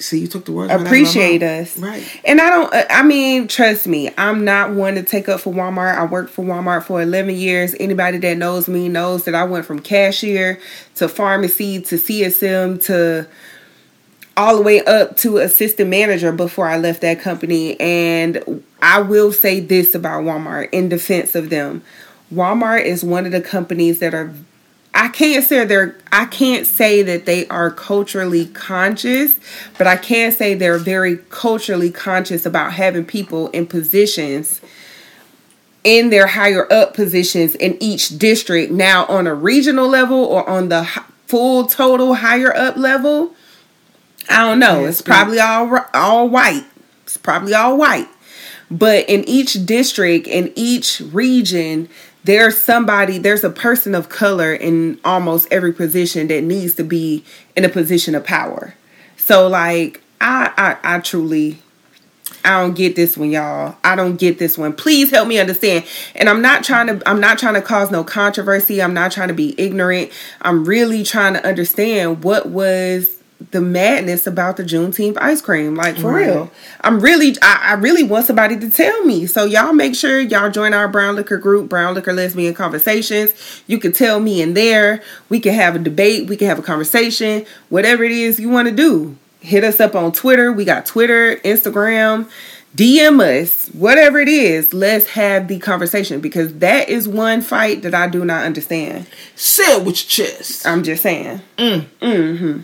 Speaker 2: See you took the words right out of my
Speaker 1: appreciate
Speaker 2: mouth.
Speaker 1: us.
Speaker 2: right
Speaker 1: And I don't, I mean, trust me, I'm not one to take up for Walmart. I worked for Walmart for 11 years. Anybody that knows me knows that I went from cashier to pharmacy to CSM to all the way up to assistant manager before I left that company. And I will say this about Walmart in defense of them Walmart is one of the companies that are I can't say they're I can't say that they are culturally conscious, but I can say they're very culturally conscious about having people in positions in their higher up positions in each district now on a regional level or on the full total higher up level. I don't know. It's probably all all white. It's probably all white. But in each district, in each region, there's somebody, there's a person of color in almost every position that needs to be in a position of power. So like I I, I truly I don't get this one, y'all. I don't get this one. Please help me understand. And I'm not trying to I'm not trying to cause no controversy. I'm not trying to be ignorant. I'm really trying to understand what was the madness about the Juneteenth ice cream. Like for
Speaker 2: Right.
Speaker 1: real. I'm really I, I really want somebody to tell me. So y'all make sure y'all join our BrownLiqHer group, BrownLiqHer lesbian conversations. You can tell me in there. We can have a debate, we can have a conversation, whatever it is you want to do hit us up on Twitter. We got Twitter, Instagram, DM us, whatever it is. Let's have the conversation because that is one fight that I do not understand.
Speaker 2: say it with your chest
Speaker 1: I'm just saying.
Speaker 2: Mm.
Speaker 1: hmm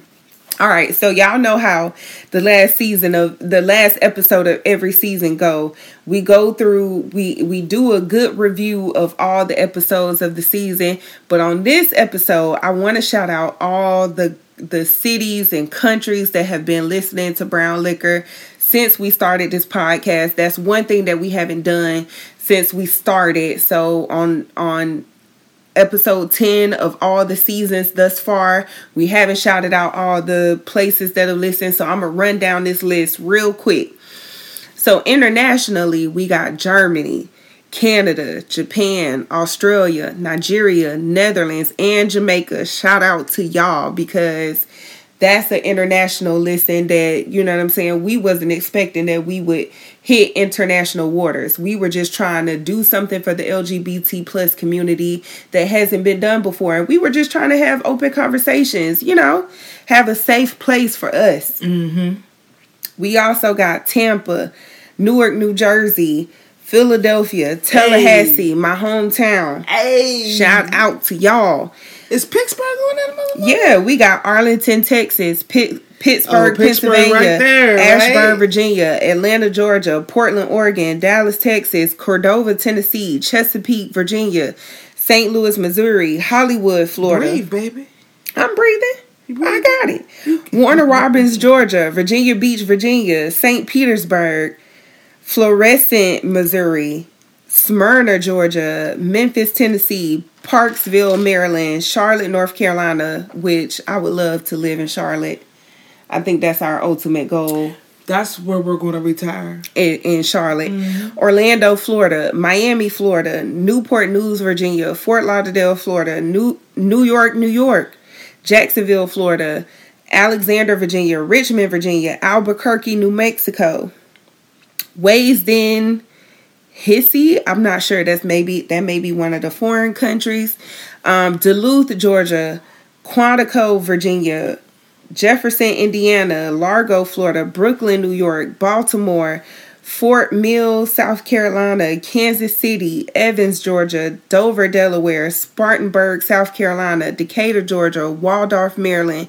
Speaker 1: All right, so y'all know how the last season of the last episode of every season go. We go through we we do a good review of all the episodes of the season, but on this episode, I want to shout out all the the cities and countries that have been listening to BrownLiqHer since we started this podcast. That's one thing that we haven't done since we started. So on on episode 10 of all the seasons thus far. We haven't shouted out all the places that have listened, so I'm gonna run down this list real quick. So, internationally, we got Germany, Canada, Japan, Australia, Nigeria, Netherlands, and Jamaica. Shout out to y'all because that's an international listen that you know what I'm saying. We wasn't expecting that we would hit international waters. We were just trying to do something for the LGBT plus community that hasn't been done before, and we were just trying to have open conversations. You know, have a safe place for us.
Speaker 2: Mm-hmm.
Speaker 1: We also got Tampa, Newark, New Jersey, Philadelphia, Tallahassee, hey. my hometown.
Speaker 2: Hey,
Speaker 1: shout out to y'all.
Speaker 2: Is Pittsburgh going on that
Speaker 1: Yeah, we got Arlington, Texas, Pitt, Pittsburgh, oh, Pittsburgh, Pennsylvania, right there, Ashburn, right? Virginia, Atlanta, Georgia, Portland, Oregon, Dallas, Texas, Cordova, Tennessee, Chesapeake, Virginia, St. Louis, Missouri, Hollywood, Florida.
Speaker 2: Breathe, baby.
Speaker 1: I'm breathing. I got it. Warner Robins, Georgia, Virginia Beach, Virginia, St. Petersburg, Florissant, Missouri, Smyrna, Georgia, Memphis, Tennessee, Parksville, Maryland, Charlotte, North Carolina, which I would love to live in Charlotte. I think that's our ultimate goal.
Speaker 2: That's where we're going to retire.
Speaker 1: In, in Charlotte. Mm-hmm. Orlando, Florida, Miami, Florida, Newport News, Virginia, Fort Lauderdale, Florida, New New York, New York, Jacksonville, Florida, Alexandria, Virginia, Richmond, Virginia, Albuquerque, New Mexico, Wasden, Hissy. I'm not sure. That's maybe that may be one of the foreign countries. Um, Duluth, Georgia, Quantico, Virginia, Jefferson, Indiana, Largo, Florida, Brooklyn, New York, Baltimore, Fort Mill, South Carolina, Kansas City, Evans, Georgia, Dover, Delaware, Spartanburg, South Carolina, Decatur, Georgia, Waldorf, Maryland,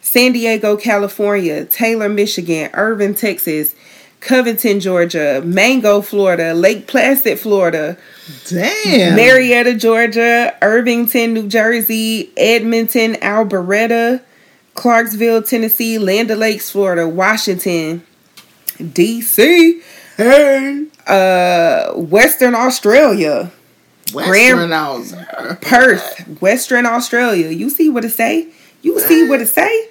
Speaker 1: San Diego, California, Taylor, Michigan, Irving, Texas, Covington, Georgia, Mango, Florida, Lake Placid, Florida.
Speaker 2: Damn.
Speaker 1: Marietta, Georgia, Irvington, New Jersey, Edmonton, Alberta, Clarksville, Tennessee, Land Lakes, Florida, Washington, DC,
Speaker 2: hey,
Speaker 1: uh, Western Australia,
Speaker 2: Western Grand,
Speaker 1: Perth, Western Australia. You see what it say? You see what it say?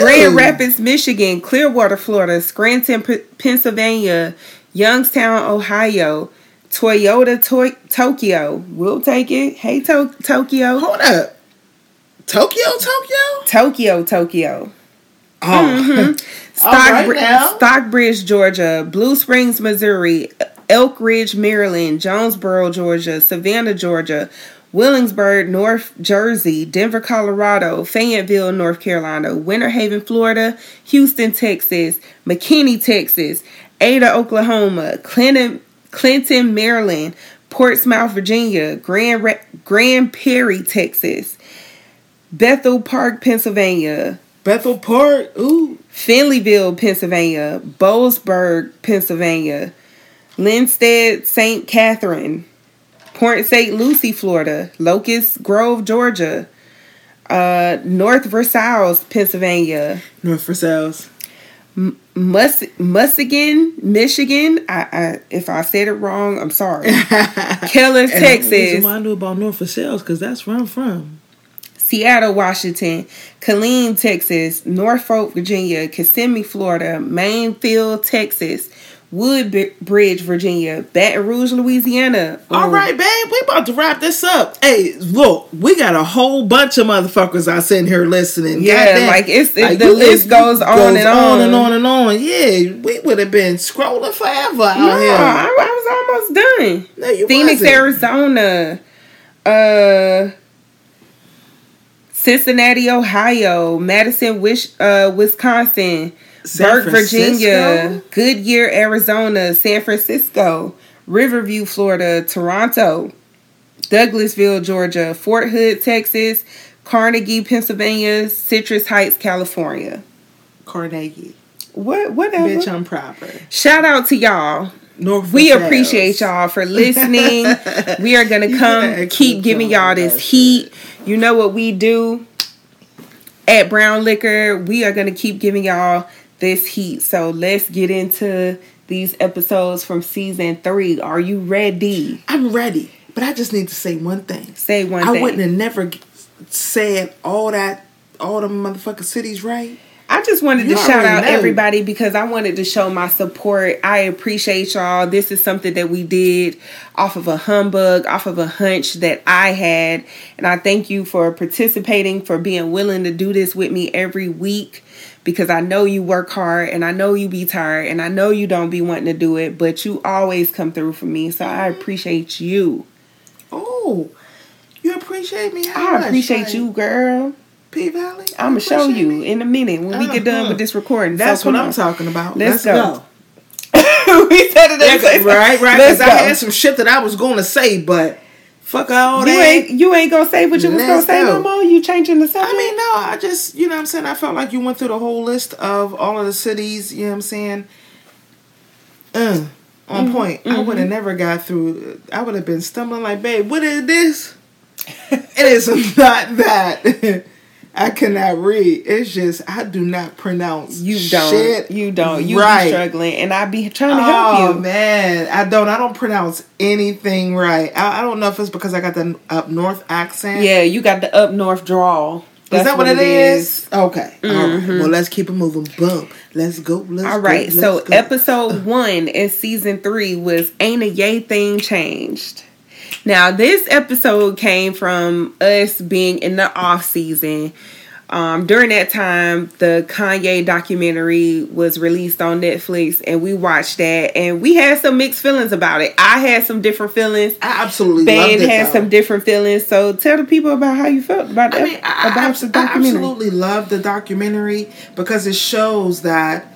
Speaker 1: Grand Rapids, Michigan, Clearwater, Florida, Scranton, P- Pennsylvania, Youngstown, Ohio, Toyota, to- Tokyo. We'll take it. Hey, to- Tokyo.
Speaker 2: Hold up. Tokyo, Tokyo?
Speaker 1: Tokyo, Tokyo.
Speaker 2: Oh. Mm-hmm.
Speaker 1: Stock- right Stockbridge, Georgia, Blue Springs, Missouri, Elk Ridge, Maryland, Jonesboro, Georgia, Savannah, Georgia, Willingsburg, North Jersey, Denver, Colorado, Fayetteville, North Carolina, Winter Haven, Florida, Houston, Texas, McKinney, Texas, Ada, Oklahoma, Clinton, Clinton, Maryland, Portsmouth, Virginia, Grand Grand Prairie, Texas, Bethel Park, Pennsylvania,
Speaker 2: Bethel Park, ooh,
Speaker 1: Finleyville, Pennsylvania, Boalsburg, Pennsylvania, Linstead, St. Catherine, Port St. Lucie, Florida, Locust Grove, Georgia, uh, North Versailles, Pennsylvania,
Speaker 2: North Versailles,
Speaker 1: M- Mus- Muskegon, Michigan. I, I, if I said it wrong, I'm sorry. Keller, Texas.
Speaker 2: I know about North Versailles because that's where I'm from.
Speaker 1: Seattle, Washington, Killeen, Texas, Norfolk, Virginia, Kissimmee, Florida, Mainfield, Texas, Woodbridge, Virginia, Baton Rouge, Louisiana.
Speaker 2: All right, babe, we about to wrap this up. Hey, look, we got a whole bunch of motherfuckers out sitting here listening.
Speaker 1: Yeah, Goddamn. like it's like, the list goes, on, goes and on.
Speaker 2: on and on and on. Yeah, we would have been scrolling forever out
Speaker 1: no,
Speaker 2: here.
Speaker 1: I, I was almost done.
Speaker 2: No,
Speaker 1: Phoenix,
Speaker 2: wasn't.
Speaker 1: Arizona. Uh Cincinnati, Ohio, Madison, Wish, uh, Wisconsin, Burke, Virginia, Goodyear, Arizona, San Francisco, Riverview, Florida, Toronto, Douglasville, Georgia, Fort Hood, Texas, Carnegie, Pennsylvania, Citrus Heights, California.
Speaker 2: Carnegie.
Speaker 1: What? Whatever.
Speaker 2: Bitch, I'm proper.
Speaker 1: Shout out to y'all.
Speaker 2: North
Speaker 1: we appreciate y'all for listening. we are gonna come keep giving y'all this heat. You know what we do at BrownLiqHer. We are gonna keep giving y'all this heat. So let's get into these episodes from season three. Are you ready?
Speaker 2: I'm ready, but I just need to say one thing.
Speaker 1: Say one
Speaker 2: I
Speaker 1: thing.
Speaker 2: wouldn't have never said all that, all the motherfucking cities right.
Speaker 1: Just wanted
Speaker 2: You
Speaker 1: to shout out
Speaker 2: know.
Speaker 1: everybody because I wanted to show my support. I appreciate y'all. This is something that we did off of a humbug, off of a hunch that I had. And I thank you for participating, for being willing to do this with me every week because I know you work hard and I know you be tired and I know you don't be wanting to do it, but you always come through for me. So I appreciate you.
Speaker 2: Oh, you appreciate me? How
Speaker 1: I appreciate
Speaker 2: like,
Speaker 1: you, girl.
Speaker 2: P Valley.
Speaker 1: I'm gonna show you
Speaker 2: me?
Speaker 1: in a minute when we get done
Speaker 2: Uh-huh.
Speaker 1: with this recording.
Speaker 2: That's
Speaker 1: So
Speaker 2: what I'm
Speaker 1: on.
Speaker 2: talking about.
Speaker 1: Let's
Speaker 2: Let's,
Speaker 1: go.
Speaker 2: go.
Speaker 1: we said it at the same time.
Speaker 2: right, right.
Speaker 1: Let's
Speaker 2: Because I had some shit that I was going to say, but fuck all
Speaker 1: You
Speaker 2: that.
Speaker 1: ain't you ain't gonna say what you was gonna
Speaker 2: Let's
Speaker 1: say no more. You changing the subject?
Speaker 2: I mean, no, I just, you know what I'm saying? I felt like you went through the whole list of all of the cities, you know what I'm saying? Uh, on
Speaker 1: Mm-hmm,
Speaker 2: point. I would have never got through. I would have been stumbling like, babe, what is this? it is not that. I cannot read. It's just, I do not pronounce
Speaker 1: you don't.
Speaker 2: shit
Speaker 1: you don't. You
Speaker 2: right.
Speaker 1: be struggling, and I be trying to help
Speaker 2: Oh
Speaker 1: you.
Speaker 2: man, I don't. I don't pronounce anything right. I, I don't know if it's because I got the up north accent.
Speaker 1: Yeah, you got the up north drawl.
Speaker 2: Is that what, it is? Okay. All right. Well, mm-hmm. let's keep it moving. Boom. Let's go. Let's
Speaker 1: All
Speaker 2: go, let's
Speaker 1: so
Speaker 2: go.
Speaker 1: episode one in season three was Ain't a Yay Thing Changed. Now, this episode came from us being in the off season. Um, during that time, the Kanye documentary was released on Netflix, and we watched that, and we had some mixed feelings about it. I had some different feelings.
Speaker 2: I absolutely
Speaker 1: Ben
Speaker 2: loved it.
Speaker 1: had some different feelings. So tell the people about how you felt about the,
Speaker 2: I mean, I, I,
Speaker 1: about
Speaker 2: abs-
Speaker 1: the
Speaker 2: I absolutely love the documentary because it shows that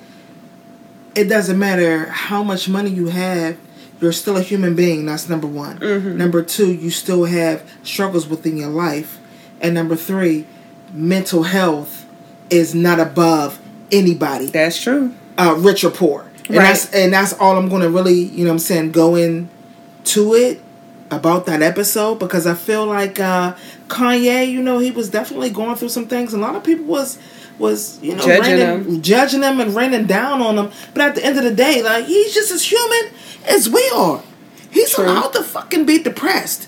Speaker 2: it doesn't matter how much money you have, you're still a human being. That's number one.
Speaker 1: Mm-hmm.
Speaker 2: Number two, you still have struggles within your life. And number three, mental health is not above anybody,
Speaker 1: That's true.
Speaker 2: uh, rich or poor. And
Speaker 1: Right.
Speaker 2: that's and that's all I'm gonna really, you know what I'm saying, go into it about that episode because I feel like uh Kanye, you know, he was definitely going through some things. A lot of people was was, you know,
Speaker 1: Judging
Speaker 2: raining,
Speaker 1: him.
Speaker 2: judging him and raining down on him. But at the end of the day, like he's just as human as we are. He's
Speaker 1: True.
Speaker 2: allowed to fucking be depressed.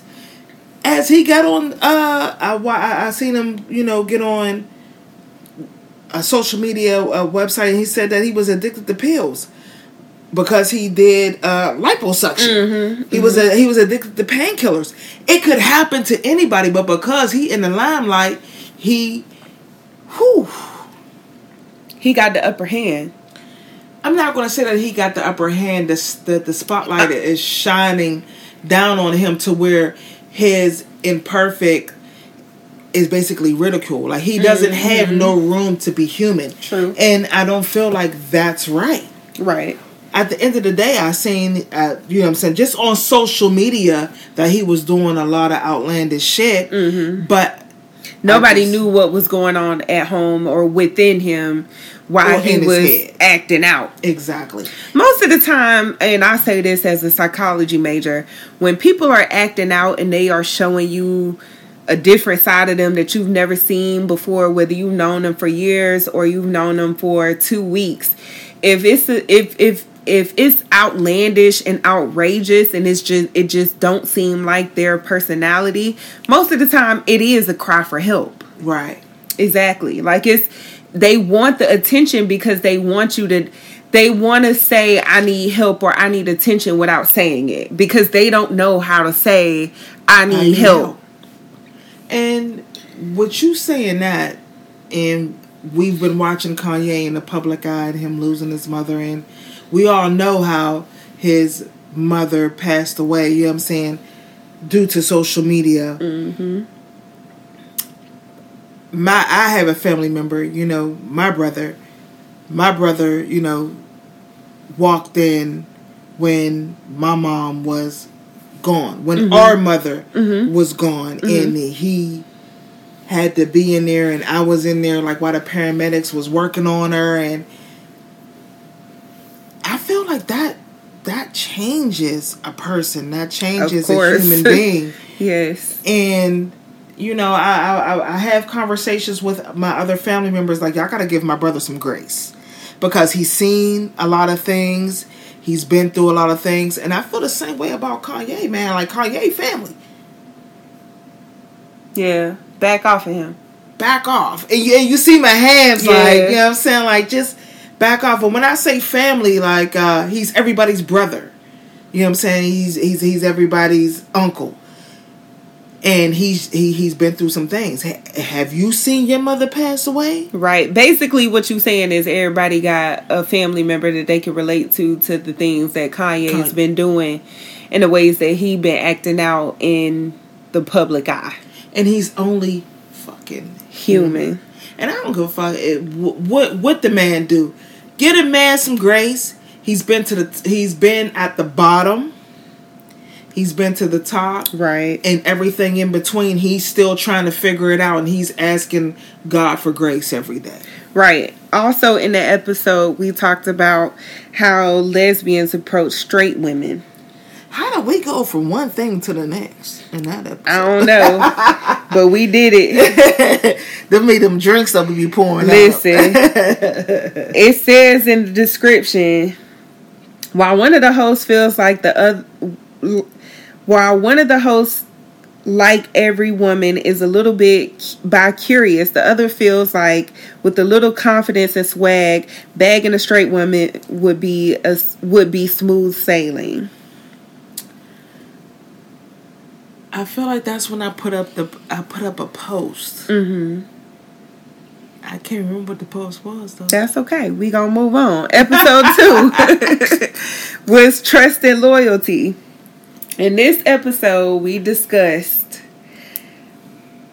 Speaker 2: As he got on, uh, I, I I seen him, you know, get on a social media uh, website, and he said that he was addicted to pills because he did uh, liposuction. he was a, he was addicted to painkillers. It could happen to anybody, but because he in the limelight, he, whew,
Speaker 1: He got the upper hand.
Speaker 2: I'm not going to say that he got the upper hand. The, the the spotlight is shining down on him to where his imperfect is basically ridicule. Like he doesn't mm-hmm. have no mm-hmm. room to be human.
Speaker 1: True.
Speaker 2: And I don't feel like that's right.
Speaker 1: Right.
Speaker 2: At the end of the day, I seen, uh, you know what I'm saying, just on social media that he was doing a lot of outlandish shit. Mm-hmm. But
Speaker 1: Nobody
Speaker 2: just-
Speaker 1: knew what was going on at home or within him while
Speaker 2: Or
Speaker 1: he was acting out.
Speaker 2: Exactly.
Speaker 1: Most of the time, and I say this as a psychology major, when people are acting out and they are showing you a different side of them that you've never seen before, whether you've known them for years or you've known them for two weeks, if it's a, if if if it's outlandish and outrageous and it's just it just don't seem like their personality, most of the time it is a cry for help.
Speaker 2: Right.
Speaker 1: Exactly. Like it's they want the attention because they want you to they want to say I need help or I need attention without saying it because they don't know how to say I need,
Speaker 2: I need
Speaker 1: help.
Speaker 2: help. And what you saying that, and we've been watching Kanye in the public eye and him losing his mother, and we all know how his mother passed away, you know what I'm saying, due to social media.
Speaker 1: Mm-hmm.
Speaker 2: My I have a family member, you know, my brother. My brother, you know, walked in when my mom was gone, when
Speaker 1: Mm-hmm.
Speaker 2: our mother was gone, and he had to be in there, and I was in there like while the paramedics was working on her, and like that that changes a person, that changes a human being,
Speaker 1: Yes.
Speaker 2: and you know, I, I I have conversations with my other family members like y'all gotta give my brother some grace because he's seen a lot of things. He's been through a lot of things, and I feel the same way about Kanye, man. Like Kanye family,
Speaker 1: Yeah. Back off of him.
Speaker 2: back off. And you, and you see my hands,
Speaker 1: Yeah.
Speaker 2: like, you know what I'm saying? Like, just back off. And when I say family, like, uh, he's everybody's brother. You know what I'm saying? He's he's he's everybody's uncle. And he's he he's been through some things. Ha- have you seen your mother pass away?
Speaker 1: Right. Basically, what you saying is everybody got a family member that they can relate to to the things that Kanye has been doing and the ways that he been acting out in the public eye.
Speaker 2: And he's only fucking
Speaker 1: Human.
Speaker 2: And I don't give a fuck it, what what the man do. Get a man some grace. He's been to the he's been at the bottom. He's been to the top.
Speaker 1: Right.
Speaker 2: And everything in between, he's still trying to figure it out and he's asking God for grace every day.
Speaker 1: Right. Also, in the episode, we talked about how lesbians approach straight women.
Speaker 2: How do we go from one thing to the next in that episode?
Speaker 1: I don't know, but we did it.
Speaker 2: them me them drinks that we be pouring
Speaker 1: Listen, it says in the description while one of the hosts feels like the other, while one of the hosts, like every woman, is a little bit bi curious, the other feels like with a little confidence and swag, bagging a straight woman would be a would be smooth sailing.
Speaker 2: I feel like that's when I put up the I put up a post.
Speaker 1: hmm
Speaker 2: I can't remember what the post was though.
Speaker 1: That's okay. We gonna move on. Episode two was trust and loyalty. In this episode, we discussed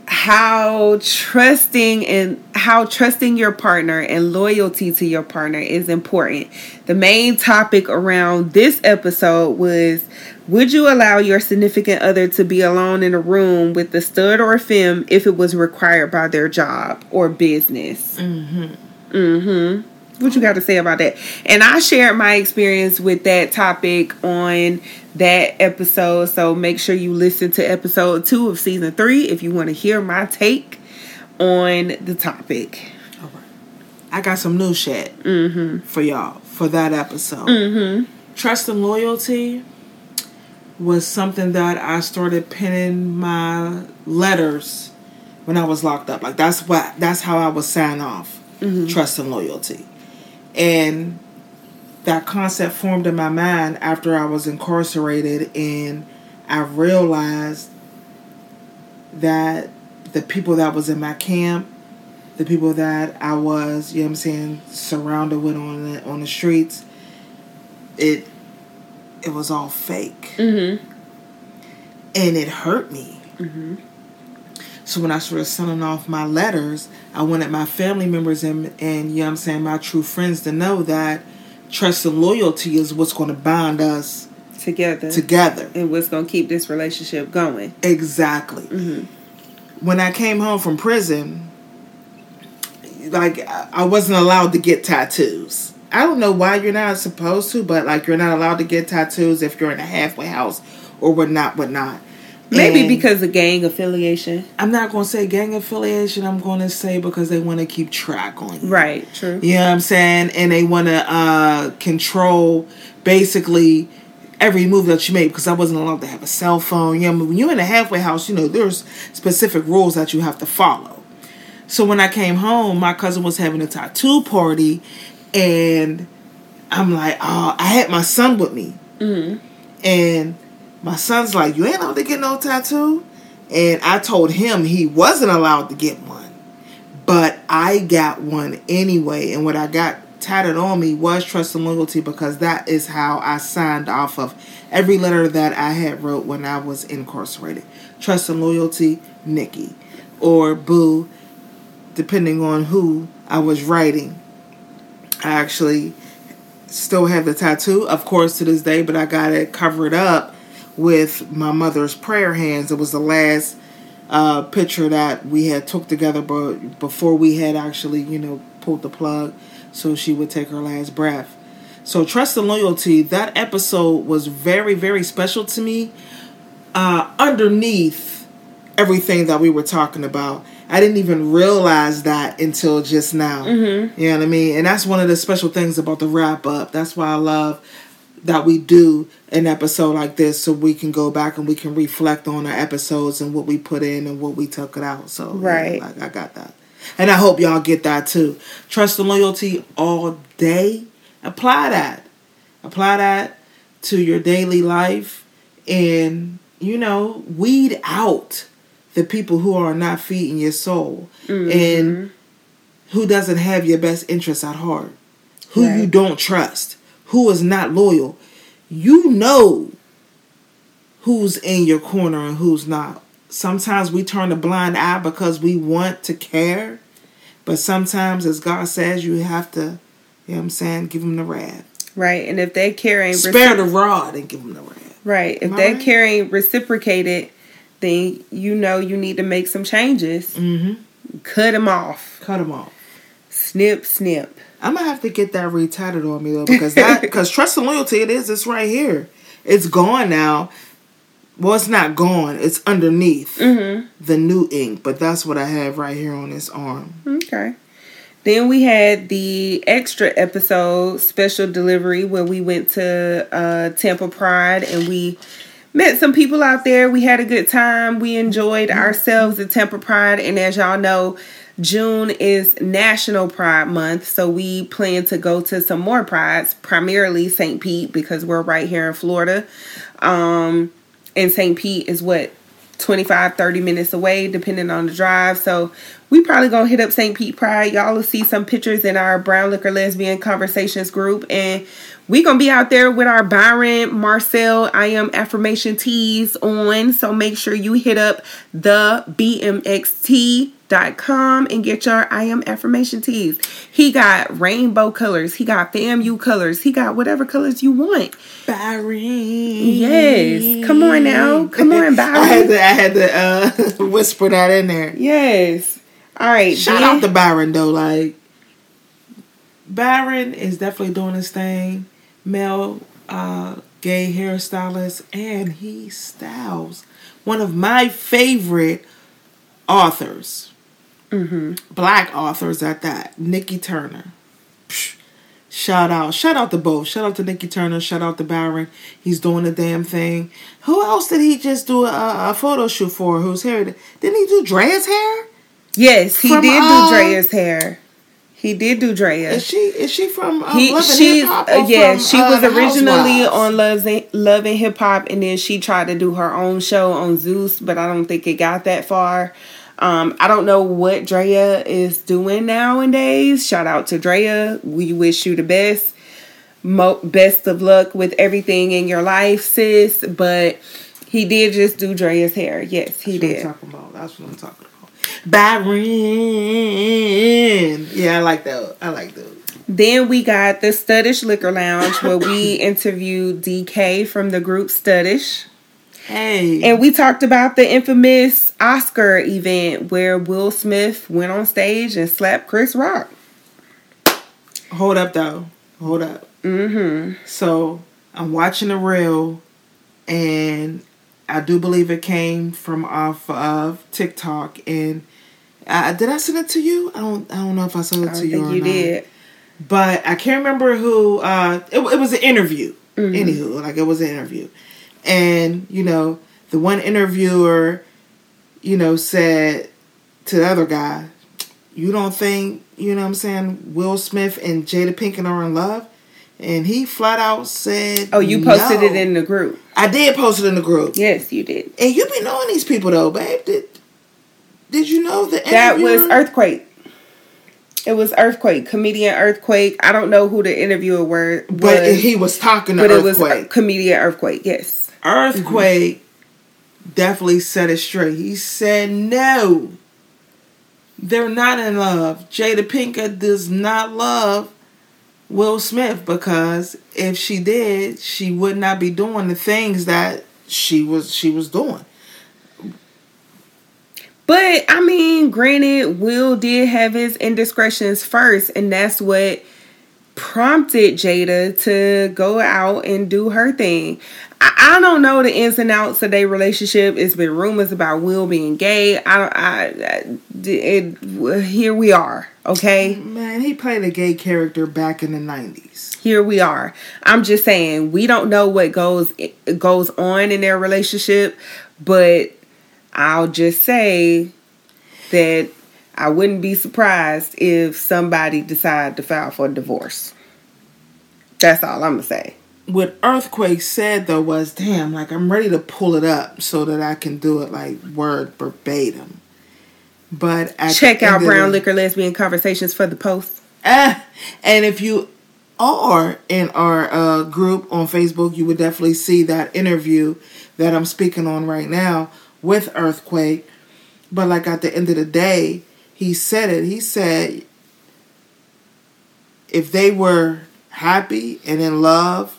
Speaker 1: how trusting and how trusting your partner and loyalty to your partner is important. The main topic around this episode was would you allow your significant other to be alone in a room with the stud or femme if it was required by their job or business? Mm-hmm. What you got to say about that? And I shared my experience with that topic on that episode. So make sure you listen to episode two of season three if you want to hear my take on the topic.
Speaker 2: I got some new shit
Speaker 1: Mm-hmm.
Speaker 2: for y'all for that episode.
Speaker 1: Mm-hmm.
Speaker 2: Trust and loyalty was something that I started penning my letters when I was locked up. Like that's what that's how I would sign off. Mm-hmm. Trust and loyalty. And that concept formed in my mind after I was incarcerated and I realized that the people that was in my camp, the people that I was, you know what I'm saying, surrounded with on the on the streets, it it was all fake.
Speaker 1: Mm-hmm.
Speaker 2: And it hurt me.
Speaker 1: Mm-hmm.
Speaker 2: So when I started sending off my letters, I wanted my family members and and you know what I'm saying, my true friends to know that trust and loyalty is what's gonna bind us
Speaker 1: Together.
Speaker 2: together.
Speaker 1: and what's going to keep this relationship going.
Speaker 2: Exactly.
Speaker 1: Mm-hmm.
Speaker 2: When I came home from prison, like I wasn't allowed to get tattoos. I don't know why you're not supposed to, but like you're not allowed to get tattoos if you're in a halfway house or whatnot, whatnot.
Speaker 1: Maybe
Speaker 2: And
Speaker 1: because of gang affiliation.
Speaker 2: I'm not gonna say gang affiliation. I'm gonna say because they want to keep track on you.
Speaker 1: Right, true.
Speaker 2: You know what I'm saying? And they want to uh, control basically every move that you make because I wasn't allowed to have a cell phone. You know, when you're in a halfway house, you know, there's specific rules that you have to follow. So when I came home, my cousin was having a tattoo party, and I'm like, oh, I had my son with me.
Speaker 1: Mm-hmm.
Speaker 2: And my son's like, You ain't allowed to get no tattoo? And I told him he wasn't allowed to get one. But I got one anyway. And what I got tatted on me was trust and loyalty because that is how I signed off of every letter that I had wrote when I was incarcerated. Trust and loyalty, Nikki. Or Boo, depending on who I was writing. I actually still have the tattoo, of course, to this day, but I got it covered up with my mother's prayer hands. It was the last uh, picture that we had took together, but before we had actually, you know, pulled the plug, so she would take her last breath. So trust and loyalty. That episode was very, very special to me. Uh, underneath everything that we were talking about, I didn't even realize that until just now.
Speaker 1: Mm-hmm.
Speaker 2: You know what I mean? And that's one of the special things about the wrap up. That's why I love that we do an episode like this so we can go back and we can reflect on our episodes and what we put in and what we took it out. So
Speaker 1: Right.
Speaker 2: like I got that. And I hope y'all get that too. Trust and loyalty all day. Apply that. Apply that to your daily life and, you know, weed out the people who are not feeding your soul
Speaker 1: Mm-hmm.
Speaker 2: and who doesn't have your best interests at heart, who you don't trust, who is not loyal. You know who's in your corner and who's not. Sometimes we turn a blind eye because we want to care, but sometimes, as God says, you have to, you know what I'm saying, give them the wrath.
Speaker 1: Right. And if they care ain't
Speaker 2: Spare the rod and give them the wrath.
Speaker 1: right, if that
Speaker 2: right?
Speaker 1: care ain't reciprocated, then you know you need to make some changes.
Speaker 2: Mm-hmm.
Speaker 1: Cut them off.
Speaker 2: Cut them off.
Speaker 1: Snip, snip.
Speaker 2: I'm gonna have to get that retatted on me though, because that because trust and loyalty it is. It's right here. It's gone now. Well, it's not gone. It's underneath
Speaker 1: Mm-hmm.
Speaker 2: the new ink, but that's what I have right here on this arm.
Speaker 1: Okay. Then we had the extra episode special delivery where we went to uh, Tampa Pride and we met some people out there. We had a good time. We enjoyed ourselves at Tampa Pride. And as y'all know, June is National Pride Month. So we plan to go to some more prides, primarily St. Pete because we're right here in Florida. Um, and St. Pete is what 25 30 minutes away depending on the drive so we probably gonna hit up st pete pride y'all will see some pictures in our BrownLiqHer lesbian conversations group and we gonna be out there with our Byron Marcelle i am affirmation tees on so make sure you hit up the bmexp.com and get your i am affirmation tees he got rainbow colors he got famu colors he got whatever colors you want
Speaker 2: Byron.
Speaker 1: Yes. Come on now. Come on, Byron.
Speaker 2: I had to, I had to uh, whisper that in there.
Speaker 1: Yes. All right.
Speaker 2: Shout
Speaker 1: then-
Speaker 2: out to Byron though. Like Byron is definitely doing his thing. Male uh, gay hairstylist, and he styles one of my favorite authors,
Speaker 1: Mm-hmm.
Speaker 2: black authors at that. Nikki Turner. Psh, Shout out, shout out to both. Shout out to Nikki Turner. Shout out to Byron. He's doing the damn thing. Who else did he just do a, a photo shoot for? Whose hair? Didn't he do Drea's hair?
Speaker 1: Yes, he
Speaker 2: From,
Speaker 1: did do Drea's hair. He did do Drea.
Speaker 2: Is she is she from um,
Speaker 1: He,
Speaker 2: Love and Hip Hop?
Speaker 1: uh, yeah.
Speaker 2: from,
Speaker 1: she
Speaker 2: uh,
Speaker 1: was originally on Love and, Love and Hip Hop, and then she tried to do her own show on Zeus, but I don't think it got that far. Um, I don't know what Drea is doing nowadays. Shout out to Drea. We wish you the best. Mo- best of luck with everything in your life, sis. But he did just do Drea's hair. Yes, he
Speaker 2: That's what I'm
Speaker 1: did.
Speaker 2: talking about. That's what I'm talking about. Byron. Yeah, I like that. I like those.
Speaker 1: Then we got the Studdish Liquor Lounge where we interviewed DK from the group Studdish.
Speaker 2: Hey.
Speaker 1: And we talked about the infamous Oscar event where Will Smith went on stage and slapped Chris Rock.
Speaker 2: Hold up though. Hold up.
Speaker 1: Mm-hmm.
Speaker 2: So I'm watching the reel, and I do believe it came from off of TikTok. And uh, did I send it to you? I don't. I don't know if I sent it
Speaker 1: I
Speaker 2: to
Speaker 1: don't
Speaker 2: you
Speaker 1: think you
Speaker 2: not.
Speaker 1: did.
Speaker 2: But I can't remember who. Uh, it, it was an interview.
Speaker 1: Mhm.
Speaker 2: Anywho, like it was an interview, and you know the one interviewer, you know, said to the other guy, "You don't think you know what I'm saying Will Smith and Jada Pinkett are in love?" And he flat out said,
Speaker 1: Oh, you posted
Speaker 2: "No."
Speaker 1: it in the group.
Speaker 2: I did post it in the group.
Speaker 1: Yes, you did.
Speaker 2: And you be knowing these people though, babe. Did Did you know the
Speaker 1: That was Earthquake. It was Earthquake, comedian Earthquake. I don't know who the interviewer were,
Speaker 2: But
Speaker 1: was,
Speaker 2: he was talking to
Speaker 1: but it was uh,
Speaker 2: Earthquake.
Speaker 1: a comedian Earthquake. Yes.
Speaker 2: Earthquake definitely said it straight. He said, no, they're not in love. Jada Pinkett does not love Will Smith because if she did, she would not be doing the things that she was she was doing.
Speaker 1: But I mean, granted, Will did have his indiscretions first, and that's what prompted Jada to go out and do her thing. I, I don't know the ins and outs of their relationship. It's been rumors about Will being gay. I, I, I it, here we are. Okay,
Speaker 2: Man, he played a gay character back in the nineties.
Speaker 1: here we are. I'm just saying we don't know what goes goes on in their relationship, but I'll just say that I wouldn't be surprised if somebody decided to file for divorce. That's all I'm gonna say.
Speaker 2: What Earthquake said though was, damn, like I'm ready to pull it up so that I can do it like word verbatim. But
Speaker 1: check out Brown Liquor Lesbian Conversations for the post.
Speaker 2: Ah, and if you are in our uh, group on Facebook, you would definitely see that interview that I'm speaking on right now with Earthquake. But like at the end of the day, he said it. He said if they were happy and in love,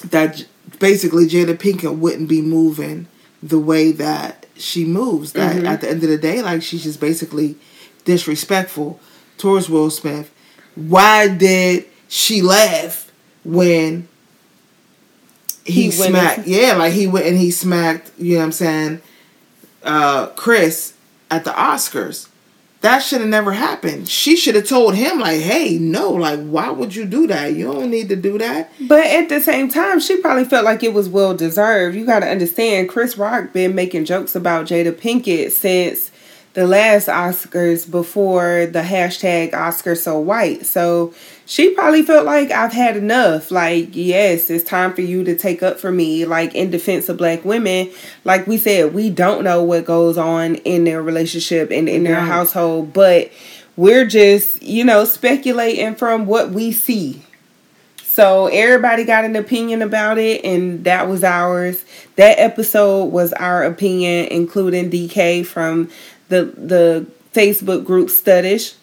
Speaker 2: that basically Jada Pinkett wouldn't be moving the way that she moves. That mm-hmm. at the end of the day, like she's just basically disrespectful towards Will Smith. Why did she laugh when he, he smacked? Yeah, like he went and he smacked. You know what I'm saying? Uh, Chris at the Oscars. That should have never happened. She should have told him, like, hey, no, like, why would you do that? You don't need to do that.
Speaker 1: But at the same time, she probably felt like it was well deserved. You got to understand, Chris Rock been making jokes about Jada Pinkett since the last Oscars before the hashtag Oscar so white. So she probably felt like I've had enough. Like, yes, it's time for you to take up for me. Like, in defense of black women, like we said, we don't know what goes on in their relationship and in their household, but we're just, you know, speculating from what we see. So everybody got an opinion about it, and that was ours. That episode was our opinion, including DK from the the Facebook group Studdish.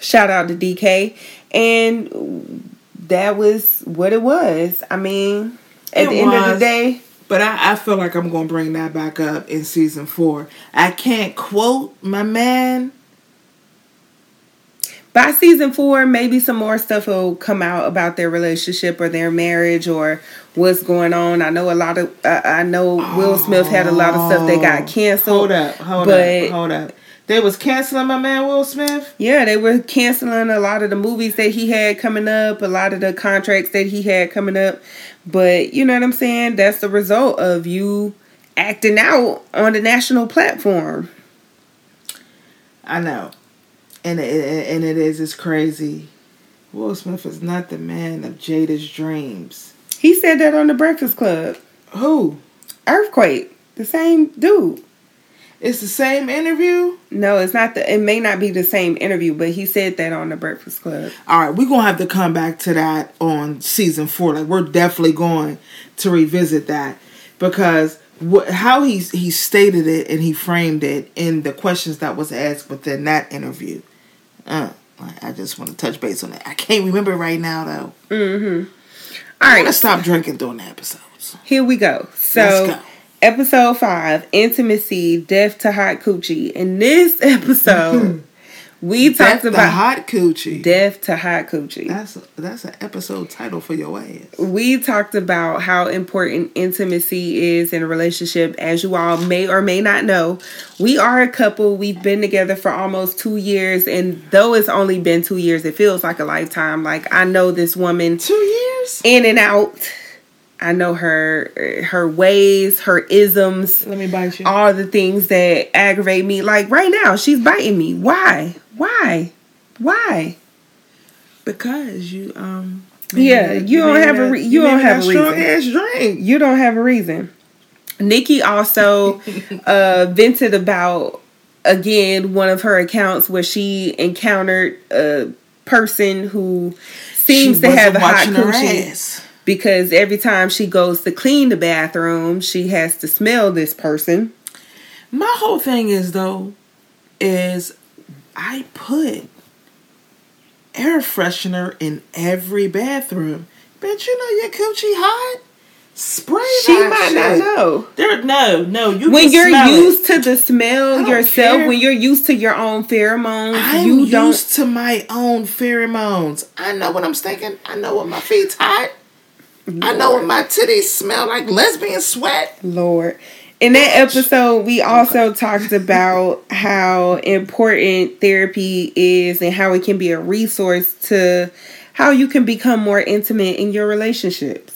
Speaker 1: Shout out to DK and that was what it was. I mean, at it the end of the day.
Speaker 2: But I, I feel like I'm going to bring that back up in season four. I can't quote my man.
Speaker 1: By season four, maybe some more stuff will come out about their relationship or their marriage or what's going on. I know a lot of. Uh, I know Will Smith had a lot of stuff that got canceled.
Speaker 2: Hold up, hold up, hold up. They was canceling my man Will Smith.
Speaker 1: Yeah, they were canceling a lot of the movies that he had coming up, a lot of the contracts that he had coming up. But you know what I'm saying? That's the result of you acting out on the national platform.
Speaker 2: I know, and it, and it is it's crazy. Will Smith is not the man of Jada's dreams.
Speaker 1: He said that on the Breakfast Club.
Speaker 2: Who?
Speaker 1: Earthquake, the same dude.
Speaker 2: It's the same interview?
Speaker 1: No, it's not the it may not be the same interview, but he said that on the Breakfast Club.
Speaker 2: All right, we're going to have to come back to that on season 4. Like we're definitely going to revisit that because what, how he he stated it and he framed it in the questions that was asked within that interview. Uh, I just want to touch base on that. I can't remember right now though.
Speaker 1: Mm-hmm.
Speaker 2: All right, let's stop drinking during the episodes.
Speaker 1: Here we go. So episode five, intimacy, death to hot coochie. In this episode, we
Speaker 2: death
Speaker 1: talked about
Speaker 2: hot coochie,
Speaker 1: death to hot coochie.
Speaker 2: That's a, that's an episode title for your ass.
Speaker 1: We talked about how important intimacy is in a relationship. As you all may or may not know, we are a couple. We've been together for almost two years, and though it's only been two years, it feels like a lifetime. Like I know this woman
Speaker 2: two years
Speaker 1: in and out I know her her ways, her isms.
Speaker 2: Let me bite you.
Speaker 1: All the things that aggravate me. Like right now, she's biting me. Why? Why? Why?
Speaker 2: Because you um.
Speaker 1: Yeah, you, don't have a re- you, don't have a reason.
Speaker 2: drink.
Speaker 1: You don't have a reason. Nikki also uh, vented about again one of her accounts where she encountered a person who seems she to have a hot coochie because every time she goes to clean the bathroom, she has to smell this person.
Speaker 2: My whole thing is though, is I put air freshener in every bathroom. Bet you know your coochie hot. Spray
Speaker 1: she might shit. not know.
Speaker 2: There, no, no. You
Speaker 1: when you're used
Speaker 2: it.
Speaker 1: to the smell yourself, care. when you're used to your own pheromones,
Speaker 2: I'm
Speaker 1: you
Speaker 2: used
Speaker 1: don't.
Speaker 2: to my own pheromones. I know what I'm thinking. I know what my feet's hot. Lord. I know what my titties smell like lesbian sweat.
Speaker 1: Lord. In that episode, we also talked about how important therapy is and how it can be a resource to how you can become more intimate in your relationships.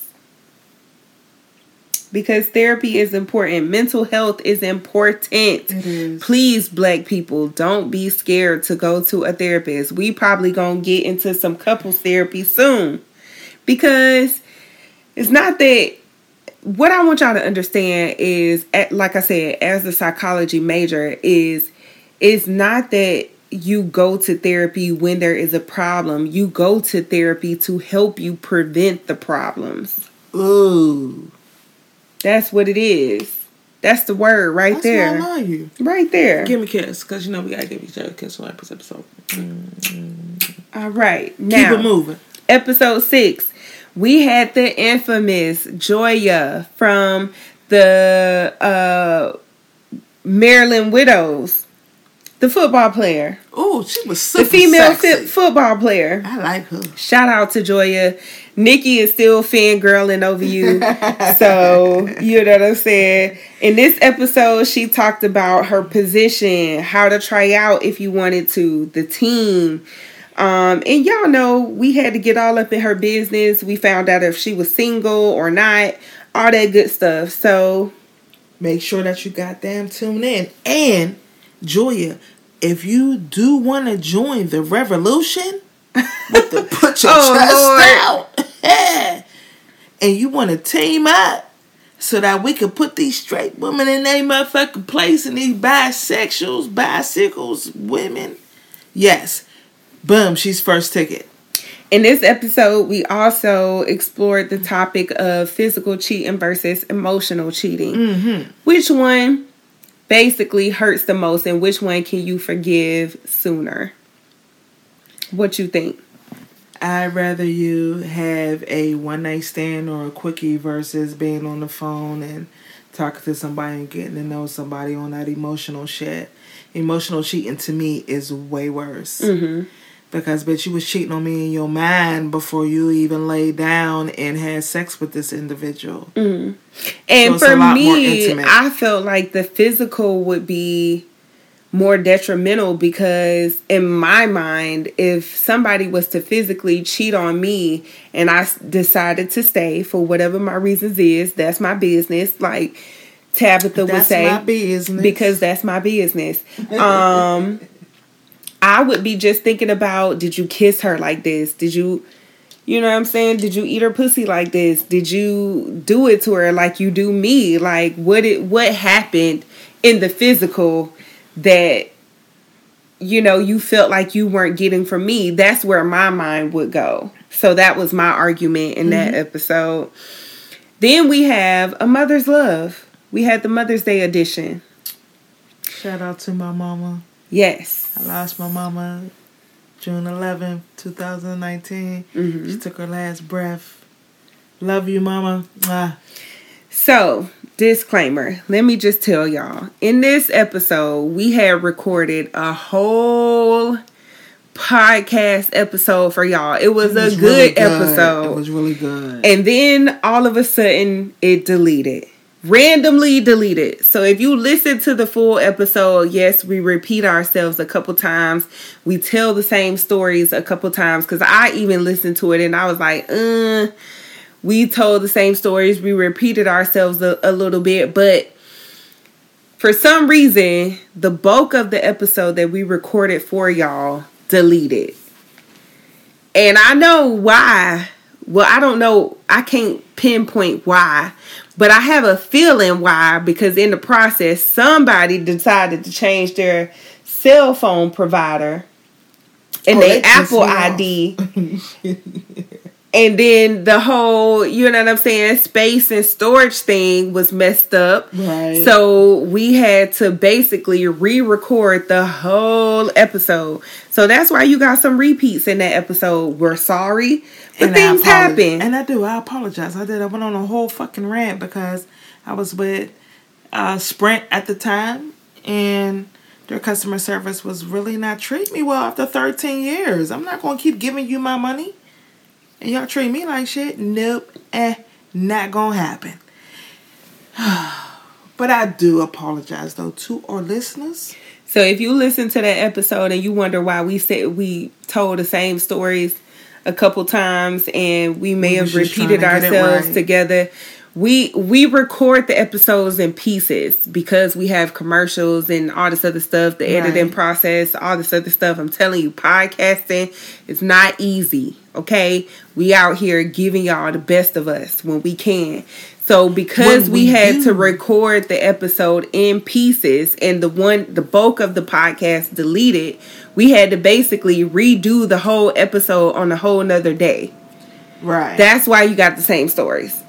Speaker 1: because therapy is important. Mental health is important.
Speaker 2: Is.
Speaker 1: Please, black people, don't be scared to go to a therapist. We probably gonna get into some couples therapy soon because it's not that. What I want y'all to understand is, at- like I said, as a psychology major, is it's not that you go to therapy when there is a problem. You go to therapy to help you prevent the problems.
Speaker 2: Ooh.
Speaker 1: That's what it is. That's the word right
Speaker 2: That's
Speaker 1: there.
Speaker 2: why I love you.
Speaker 1: Right there.
Speaker 2: Give me a kiss, because you know we gotta give each other a kiss on this episode.
Speaker 1: All right. now, Keep
Speaker 2: it moving.
Speaker 1: episode six, we had the infamous Joya from the uh, Maryland Widows, the football player,
Speaker 2: Oh, she was
Speaker 1: the
Speaker 2: super
Speaker 1: female
Speaker 2: sexy.
Speaker 1: fi- football player.
Speaker 2: I like her.
Speaker 1: Shout out to Joya. Nikki is still fangirling over you. so, you know what I'm saying? In this episode, she talked about her position, how to try out if you wanted to, the team. Um, and y'all know we had to get all up in her business. We found out if she was single or not, all that good stuff. So,
Speaker 2: Make sure that you goddamn tune in. And Julia, if you do want to join the revolution with the put your
Speaker 1: Oh,
Speaker 2: chest out, and you want to team up so that we can put these straight women in their motherfucking place and these bisexuals, bicycles, women, yes, boom, she's first ticket.
Speaker 1: In this episode, we also explored the topic of physical cheating versus emotional cheating. Which one basically hurts the most, and which one can you forgive sooner? What you think?
Speaker 2: I'd rather you have a one night stand or a quickie versus being on the phone and talking to somebody and getting to know somebody on that emotional shit. Emotional cheating to me is way worse.
Speaker 1: Mm-hmm.
Speaker 2: Because, bitch, you was cheating on me in your mind before you even laid down and had sex with this individual.
Speaker 1: And
Speaker 2: So
Speaker 1: for
Speaker 2: a lot more
Speaker 1: me. I felt like the physical would be more detrimental because, in my mind, if somebody was to physically cheat on me and i decided to stay for whatever my reasons is, that's my business. Like Tabitha would
Speaker 2: That's
Speaker 1: say,
Speaker 2: my business.
Speaker 1: because that's my business. Um, I would be just thinking about did you kiss her like this? Did you, you know what I'm saying? Did you eat her pussy like this? Did you do it to her like you do me? Like what it what happened in the physical that you know you felt like you weren't getting from me? That's where my mind would go. So that was my argument in that mm-hmm. episode. Then we have a mother's love. We had the Mother's Day edition.
Speaker 2: Shout out to my mama.
Speaker 1: Yes.
Speaker 2: I lost my mama June 11th, 2019.
Speaker 1: Mm-hmm.
Speaker 2: She took her last breath. Love you, mama. Mwah.
Speaker 1: So, disclaimer, let me just tell y'all. In this episode, we had recorded a whole podcast episode for y'all. It was,
Speaker 2: It was
Speaker 1: a
Speaker 2: really
Speaker 1: good, episode.
Speaker 2: It was really good.
Speaker 1: and then all of a sudden, it deleted. Randomly deleted. So if you listen to the full episode, yes, we repeat ourselves a couple times. We tell the same stories a couple times because I even listened to it and I was like, uh, we told the same stories. We repeated ourselves a, a little bit, but for some reason, the bulk of the episode that we recorded for y'all deleted. And I know why. Well, I don't know. I can't pinpoint why, but I have a feeling why because in the process, somebody decided to change their cell phone provider and
Speaker 2: Oh,
Speaker 1: their Apple. ID. And then the whole, you know what I'm saying, space and storage thing was messed up.
Speaker 2: Right.
Speaker 1: So we had to basically re record the whole episode. So that's why you got some repeats in that episode. We're sorry, but
Speaker 2: And
Speaker 1: things happen.
Speaker 2: And I do. I apologize. I did. I went on a whole fucking rant because I was with uh, Sprint at the time, and their customer service was really not treating me well after 13 years. I'm not going to keep giving you my money, and y'all treat me like shit. Nope. Eh. Not to happen. but I do apologize though to our listeners.
Speaker 1: So if you listen to that episode and you wonder why we said we told the same stories a couple times and we may
Speaker 2: We
Speaker 1: have repeated
Speaker 2: to
Speaker 1: ourselves
Speaker 2: right.
Speaker 1: together, we we record the episodes in pieces because we have commercials and all this other stuff, the editing process, all this other stuff. I'm telling you, podcasting is not easy. Okay, we out here giving y'all the best of us when we can. So because
Speaker 2: When
Speaker 1: we,
Speaker 2: we
Speaker 1: had to record the episode in pieces and the one the bulk of the podcast deleted, we had to basically redo the whole episode on a whole nother day.
Speaker 2: Right.
Speaker 1: That's why you got the same stories.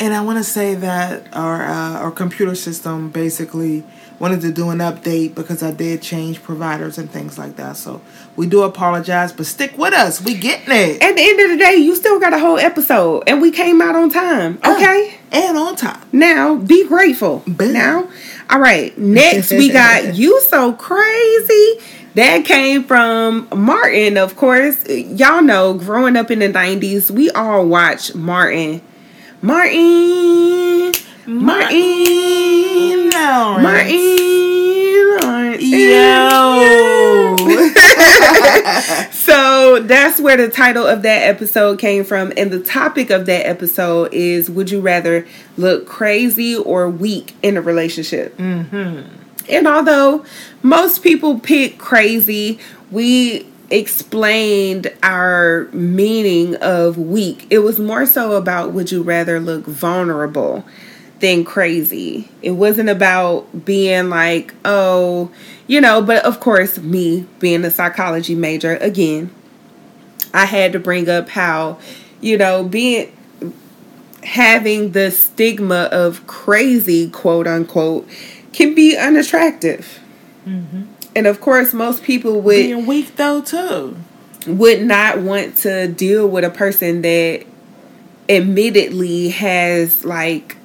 Speaker 2: And I want to say that our uh, our computer system basically wanted to do an update because I did change providers and things like that. So we do apologize, but stick with us. We getting it.
Speaker 1: At the end of the day, you still got a whole episode, and we came out on time. Okay,
Speaker 2: And on time.
Speaker 1: now be grateful.
Speaker 2: Boom.
Speaker 1: Now, all right. Next, we got you so crazy. That came from Martin, of course. Y'all know, growing up in the '90s, we all watched Martin. Martin, Martin,
Speaker 2: Lawrence.
Speaker 1: Martin, Lawrence.
Speaker 2: Yo.
Speaker 1: So that's where the title of that episode came from. And the topic of that episode is Would you rather look crazy or weak in a relationship? Mm-hmm. And although most people pick crazy, we explained our meaning of weak. It was more so about would you rather look vulnerable than crazy. It wasn't about being like, oh, you know, but of course, me being a psychology major, again, I had to bring up how, you know, being having the stigma of crazy, quote unquote, can be unattractive. Mm-hmm. And of course, most people would
Speaker 2: Being weak though too.
Speaker 1: would not want to deal with a person that admittedly has like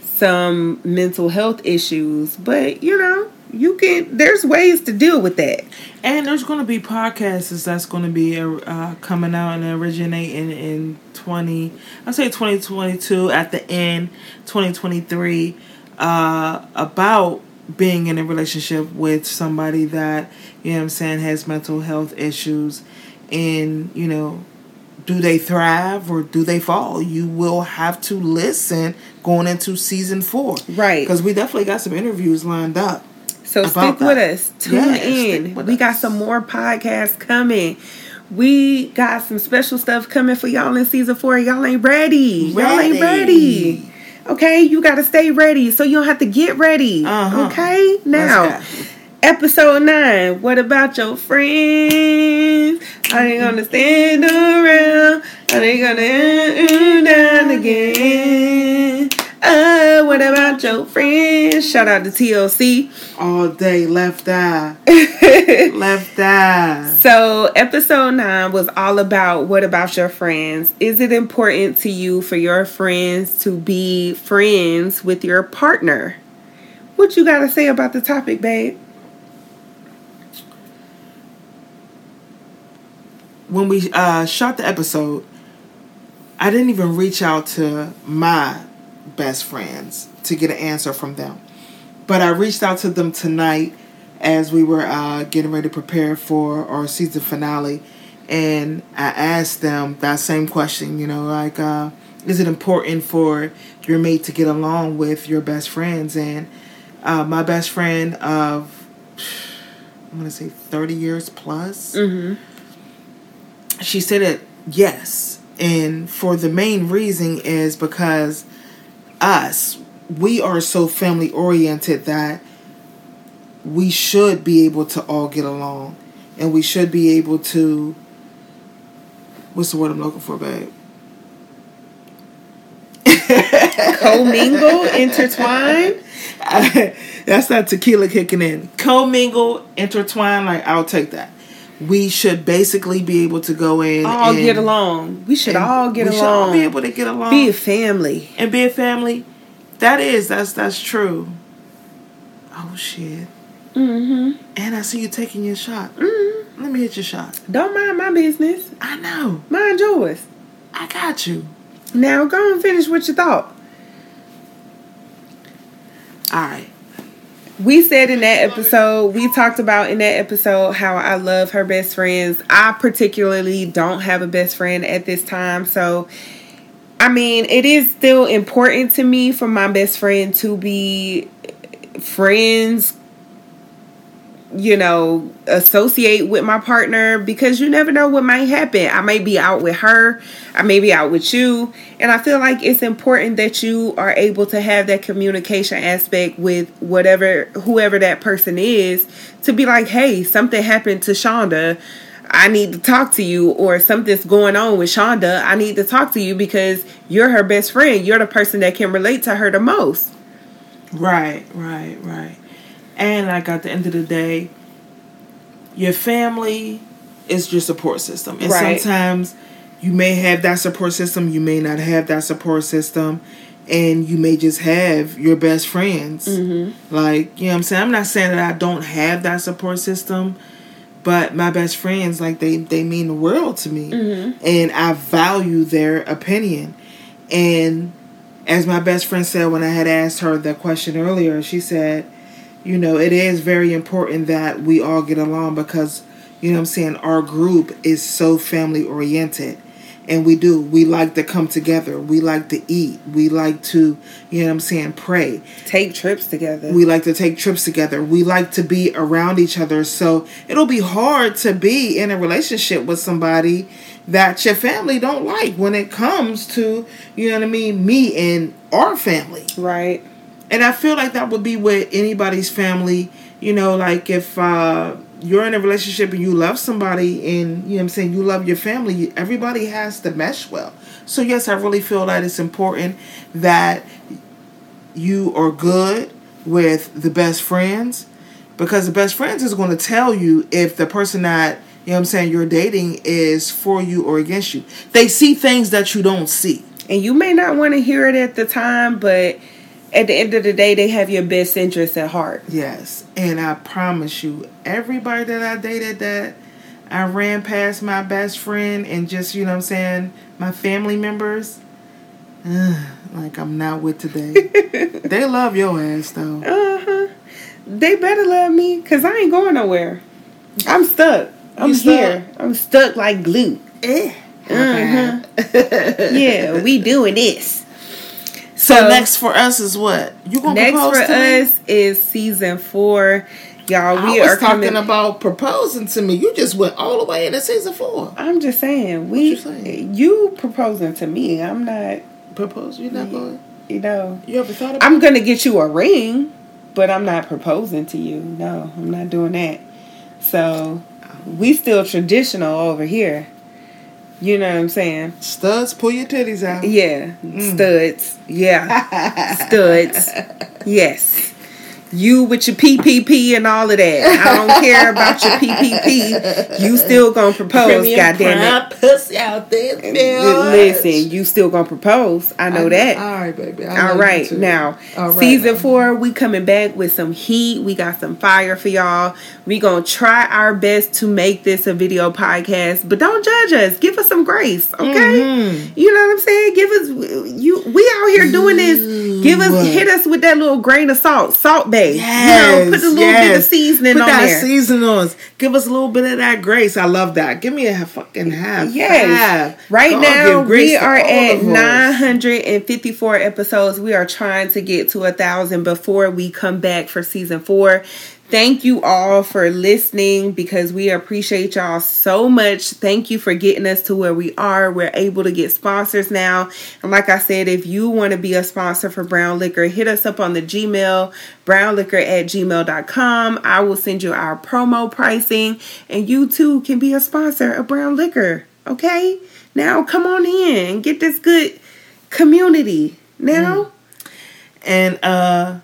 Speaker 1: some mental health issues but you know you can there's ways to deal with that
Speaker 2: And there's going to be podcasts that's going to be uh, coming out and originating in 20, I say 2022 at the end, 2023, uh, about being in a relationship with somebody that, you know what I'm saying, has mental health issues. And, you know, do they thrive or do they fall? You will have to listen going into season four.
Speaker 1: Right.
Speaker 2: Because we definitely got some interviews lined up.
Speaker 1: so stick
Speaker 2: that.
Speaker 1: with us tune
Speaker 2: stick
Speaker 1: in we got some more podcasts coming we got some special stuff coming for y'all in season four y'all ain't ready, y'all ain't
Speaker 2: Ready.
Speaker 1: Okay you gotta stay ready so you don't have to get ready
Speaker 2: Uh-huh.
Speaker 1: okay now Episode 9. What about your friends? Are they gonna stand around? Are they gonna uh, down again? Uh, what about your friends? Shout out to TLC.
Speaker 2: All day, left eye. left eye.
Speaker 1: So, episode 9 was all about what about your friends? Is it important to you for your friends to be friends with your partner? What you got to say about the topic, babe?
Speaker 2: When we uh, shot the episode, I didn't even reach out to my best friends to get an answer from them. But I reached out to them tonight as we were uh, getting ready to prepare for our season finale. And I asked them that same question, you know, like, uh, is it important for your mate to get along with your best friends? And uh, my best friend of, I'm going to say 30 years plus,
Speaker 1: Mm-hmm.
Speaker 2: she said it yes and for the main reason is because us. We are so family oriented that we should be able to all get along and we should be able to what's the word i'm looking for babe?
Speaker 1: Commingle, intertwine.
Speaker 2: that's that tequila kicking in. Commingle intertwine like i'll take that we should basically be able to go in
Speaker 1: all
Speaker 2: and,
Speaker 1: get along. We should all get
Speaker 2: we should all
Speaker 1: along.
Speaker 2: be able to get along
Speaker 1: Be a family.
Speaker 2: and be a family. That is, that's that's true. Oh shit!
Speaker 1: Mm-hmm.
Speaker 2: And I see you taking your shot.
Speaker 1: mm
Speaker 2: Let me hit your shot.
Speaker 1: Don't mind my business.
Speaker 2: I know.
Speaker 1: Mind yours.
Speaker 2: I got you.
Speaker 1: Now go and finish what you thought.
Speaker 2: All right.
Speaker 1: We said in that episode, we talked about in that episode how I love her best friends. I particularly don't have a best friend at this time, so I mean, it is still important to me for my best friend to be friends, you know, associate with my partner because you never know what might happen. I may be out with her, I may be out with you, and I feel like it's important that you are able to have that communication aspect with whatever whoever that person is to be like, "Hey, something happened to Shunda. I need to talk to you or something's going on with Shunda. I need to talk to you because you're her best friend. You're the person that can relate to her the most."
Speaker 2: Right, right, right. And like at the end of the day, your family is your support system. And
Speaker 1: Right.
Speaker 2: sometimes you may have that support system, you may not have that support system, and you may just have your best friends. Mm-hmm. Like, you know what I'm saying? I'm not saying that I don't have that support system, but my best friends, like they they mean the world to me. Mm-hmm. And I value their opinion. And as my best friend said when I had asked her that question earlier, she said, you know, it is very important that we all get along because, you know what I'm saying, our group is so family oriented. And we do. We like to come together. We like to eat. We like to, you know what I'm saying, pray.
Speaker 1: Take trips together.
Speaker 2: We like to take trips together. We like to be around each other. So it'll be hard to be in a relationship with somebody that your family don't like when it comes to, you know what I mean, me and our family.
Speaker 1: right.
Speaker 2: And I feel like that would be with anybody's family. You know, like if uh, you're in a relationship and you love somebody and, you know what I'm saying, you love your family, everybody has to mesh well. So, yes, I really feel that it's important that you are good with the best friends because the best friends is going to tell you if the person that, you know what I'm saying, you're dating is for you or against you. They see things that you don't see.
Speaker 1: And you may not want to hear it at the time, but at the end of the day, they have your best interest at heart.
Speaker 2: Yes, and I promise you, everybody that I dated that I ran past my best friend and just, you know what I'm saying, my family members, ugh, like I'm not with today. they love your ass though.
Speaker 1: Uh huh. They better love me because I ain't going nowhere. I'm stuck. I'm
Speaker 2: You stuck?
Speaker 1: here. I'm stuck like glue.
Speaker 2: Eh.
Speaker 1: Uh-huh. yeah, we doing this.
Speaker 2: So, next for us is what? You gonna
Speaker 1: Next
Speaker 2: propose
Speaker 1: for
Speaker 2: to me?
Speaker 1: us is season four. Y'all, we
Speaker 2: was
Speaker 1: are
Speaker 2: talking
Speaker 1: coming.
Speaker 2: about proposing to me. You just went all the way into season four.
Speaker 1: I'm just saying, we
Speaker 2: you saying?
Speaker 1: you proposing to me. I'm not,
Speaker 2: proposing. You're not going.
Speaker 1: you know.
Speaker 2: You ever thought about?
Speaker 1: I'm gonna get you a ring, but I'm not proposing to you. No, I'm not doing that. So we still traditional over here. You know what I'm saying?
Speaker 2: Studs, pull your titties out.
Speaker 1: Yeah,
Speaker 2: Mm.
Speaker 1: studs. Yeah, studs. Yes. You with your PPP and all of that. I don't care about your PPP. You still gonna propose,
Speaker 2: Premium
Speaker 1: goddamn it.
Speaker 2: pussy out there. bitch.
Speaker 1: Listen, you still gonna propose. I know that.
Speaker 2: All right, baby. I
Speaker 1: All
Speaker 2: you
Speaker 1: now
Speaker 2: All right,
Speaker 1: season
Speaker 2: now.
Speaker 1: four, we coming back with some heat. We got some fire for y'all. We gonna try our best to make this a video podcast, but don't judge us. Give us some grace, okay?
Speaker 2: Mhm.
Speaker 1: You know what I'm saying? Give us you. We out here doing this. Give us hit us with that little grain of salt, salt bay.
Speaker 2: Yes,
Speaker 1: you know, put a little bit of
Speaker 2: yes.
Speaker 1: seasoning
Speaker 2: Put
Speaker 1: on
Speaker 2: that
Speaker 1: there.
Speaker 2: seasoning on. Give us a little bit of that grace. I love that. Give me a fucking half.
Speaker 1: Yes.
Speaker 2: five.
Speaker 1: Right
Speaker 2: God
Speaker 1: now we are at 954 episodes. We are trying to get to a thousand before we come back for season four. Thank you all for listening because we appreciate y'all so much. Thank you for getting us to where we are. We're able to get sponsors now. And like I said, if you want to be a sponsor for BrownLiqHer, hit us up on the Gmail, brownliqher at gmail.com. I will send you our promo pricing and you too can be a sponsor of BrownLiqHer. Okay? Now come on in and get this good community. Now,
Speaker 2: And uh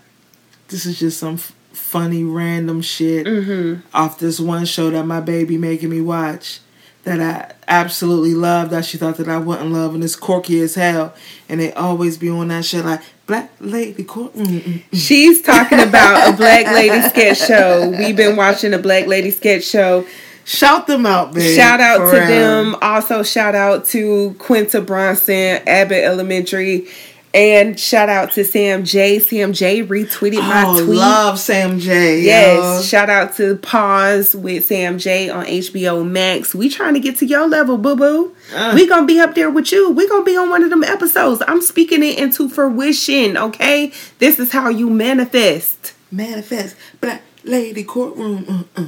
Speaker 2: this is just some funny random shit
Speaker 1: Mm-hmm.
Speaker 2: off this one show that my baby making me watch that I absolutely love that she thought that I wouldn't love and it's quirky as hell and they always be on that shit like black lady court
Speaker 1: she's talking about a Black Lady sketch show. We've been watching a Black Lady sketch show.
Speaker 2: shout them out baby
Speaker 1: Shout out
Speaker 2: for
Speaker 1: to
Speaker 2: real.
Speaker 1: them. Also, shout out to Quinta Brunson, Abbott Elementary. And shout out to Sam J. Sam J retweeted my
Speaker 2: oh,
Speaker 1: tweet.
Speaker 2: love Sam J.
Speaker 1: Yes.
Speaker 2: yo.
Speaker 1: Shout out to Pause with Sam J on HBO Max. We trying to get to your level, boo boo.
Speaker 2: Uh.
Speaker 1: We gonna be up there with you. We gonna be on one of them episodes. I'm speaking it into fruition. Okay, this is how you manifest.
Speaker 2: Manifest Black Lady Courtroom. Uh-uh.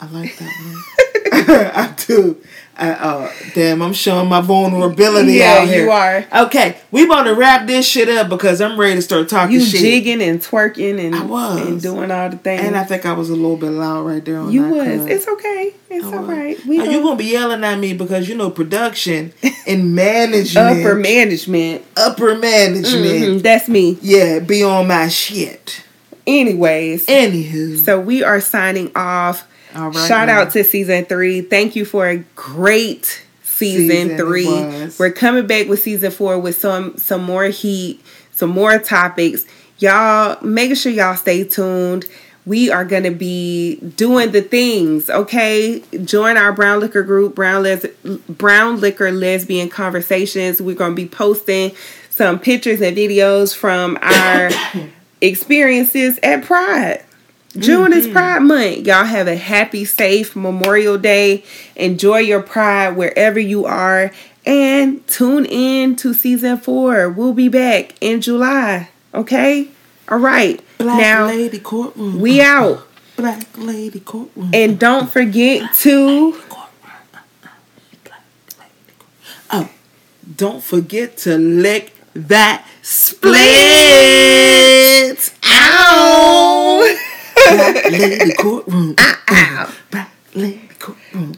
Speaker 2: I like that one. I do. Uh, damn, I'm showing my vulnerability
Speaker 1: Yeah,
Speaker 2: out here.
Speaker 1: you are.
Speaker 2: Okay, we want to wrap this shit up because I'm ready to start talking
Speaker 1: You
Speaker 2: shit.
Speaker 1: jigging and twerking and
Speaker 2: I was.
Speaker 1: and doing all the things.
Speaker 2: and I think I was a little bit loud right there on
Speaker 1: you
Speaker 2: that
Speaker 1: was. It's okay. It's all right. We
Speaker 2: you
Speaker 1: gonna-
Speaker 2: gonna be yelling at me because you know production and management,
Speaker 1: upper management.
Speaker 2: upper management.
Speaker 1: Mhm, that's me.
Speaker 2: Yeah, be on my shit.
Speaker 1: Anyways,
Speaker 2: Anywho,
Speaker 1: so we are signing off.
Speaker 2: All right.
Speaker 1: Shout
Speaker 2: now.
Speaker 1: out to season three. Thank you for a great season,
Speaker 2: Season
Speaker 1: three. We're coming back with season four with some some more heat, some more topics. Y'all make sure y'all stay tuned. We are gonna be doing the things, okay? Join our BrownLiqHer group, brown les- BrownLiqHer lesbian conversations. We're gonna be posting some pictures and videos from our experiences at Pride. June is mm-hmm. Pride Month. Y'all have a happy, safe Memorial Day. Enjoy your pride wherever you are. And tune in to season four. We'll be back in July. Okay? All right.
Speaker 2: Black
Speaker 1: now,
Speaker 2: Lady Courtroom.
Speaker 1: we out.
Speaker 2: Black Lady Courtroom.
Speaker 1: And don't forget to.
Speaker 2: Oh, don't forget to lick that split. Ow! Black Lady Courtroom. Mm.
Speaker 1: Ow.
Speaker 2: Black Lady Courtroom.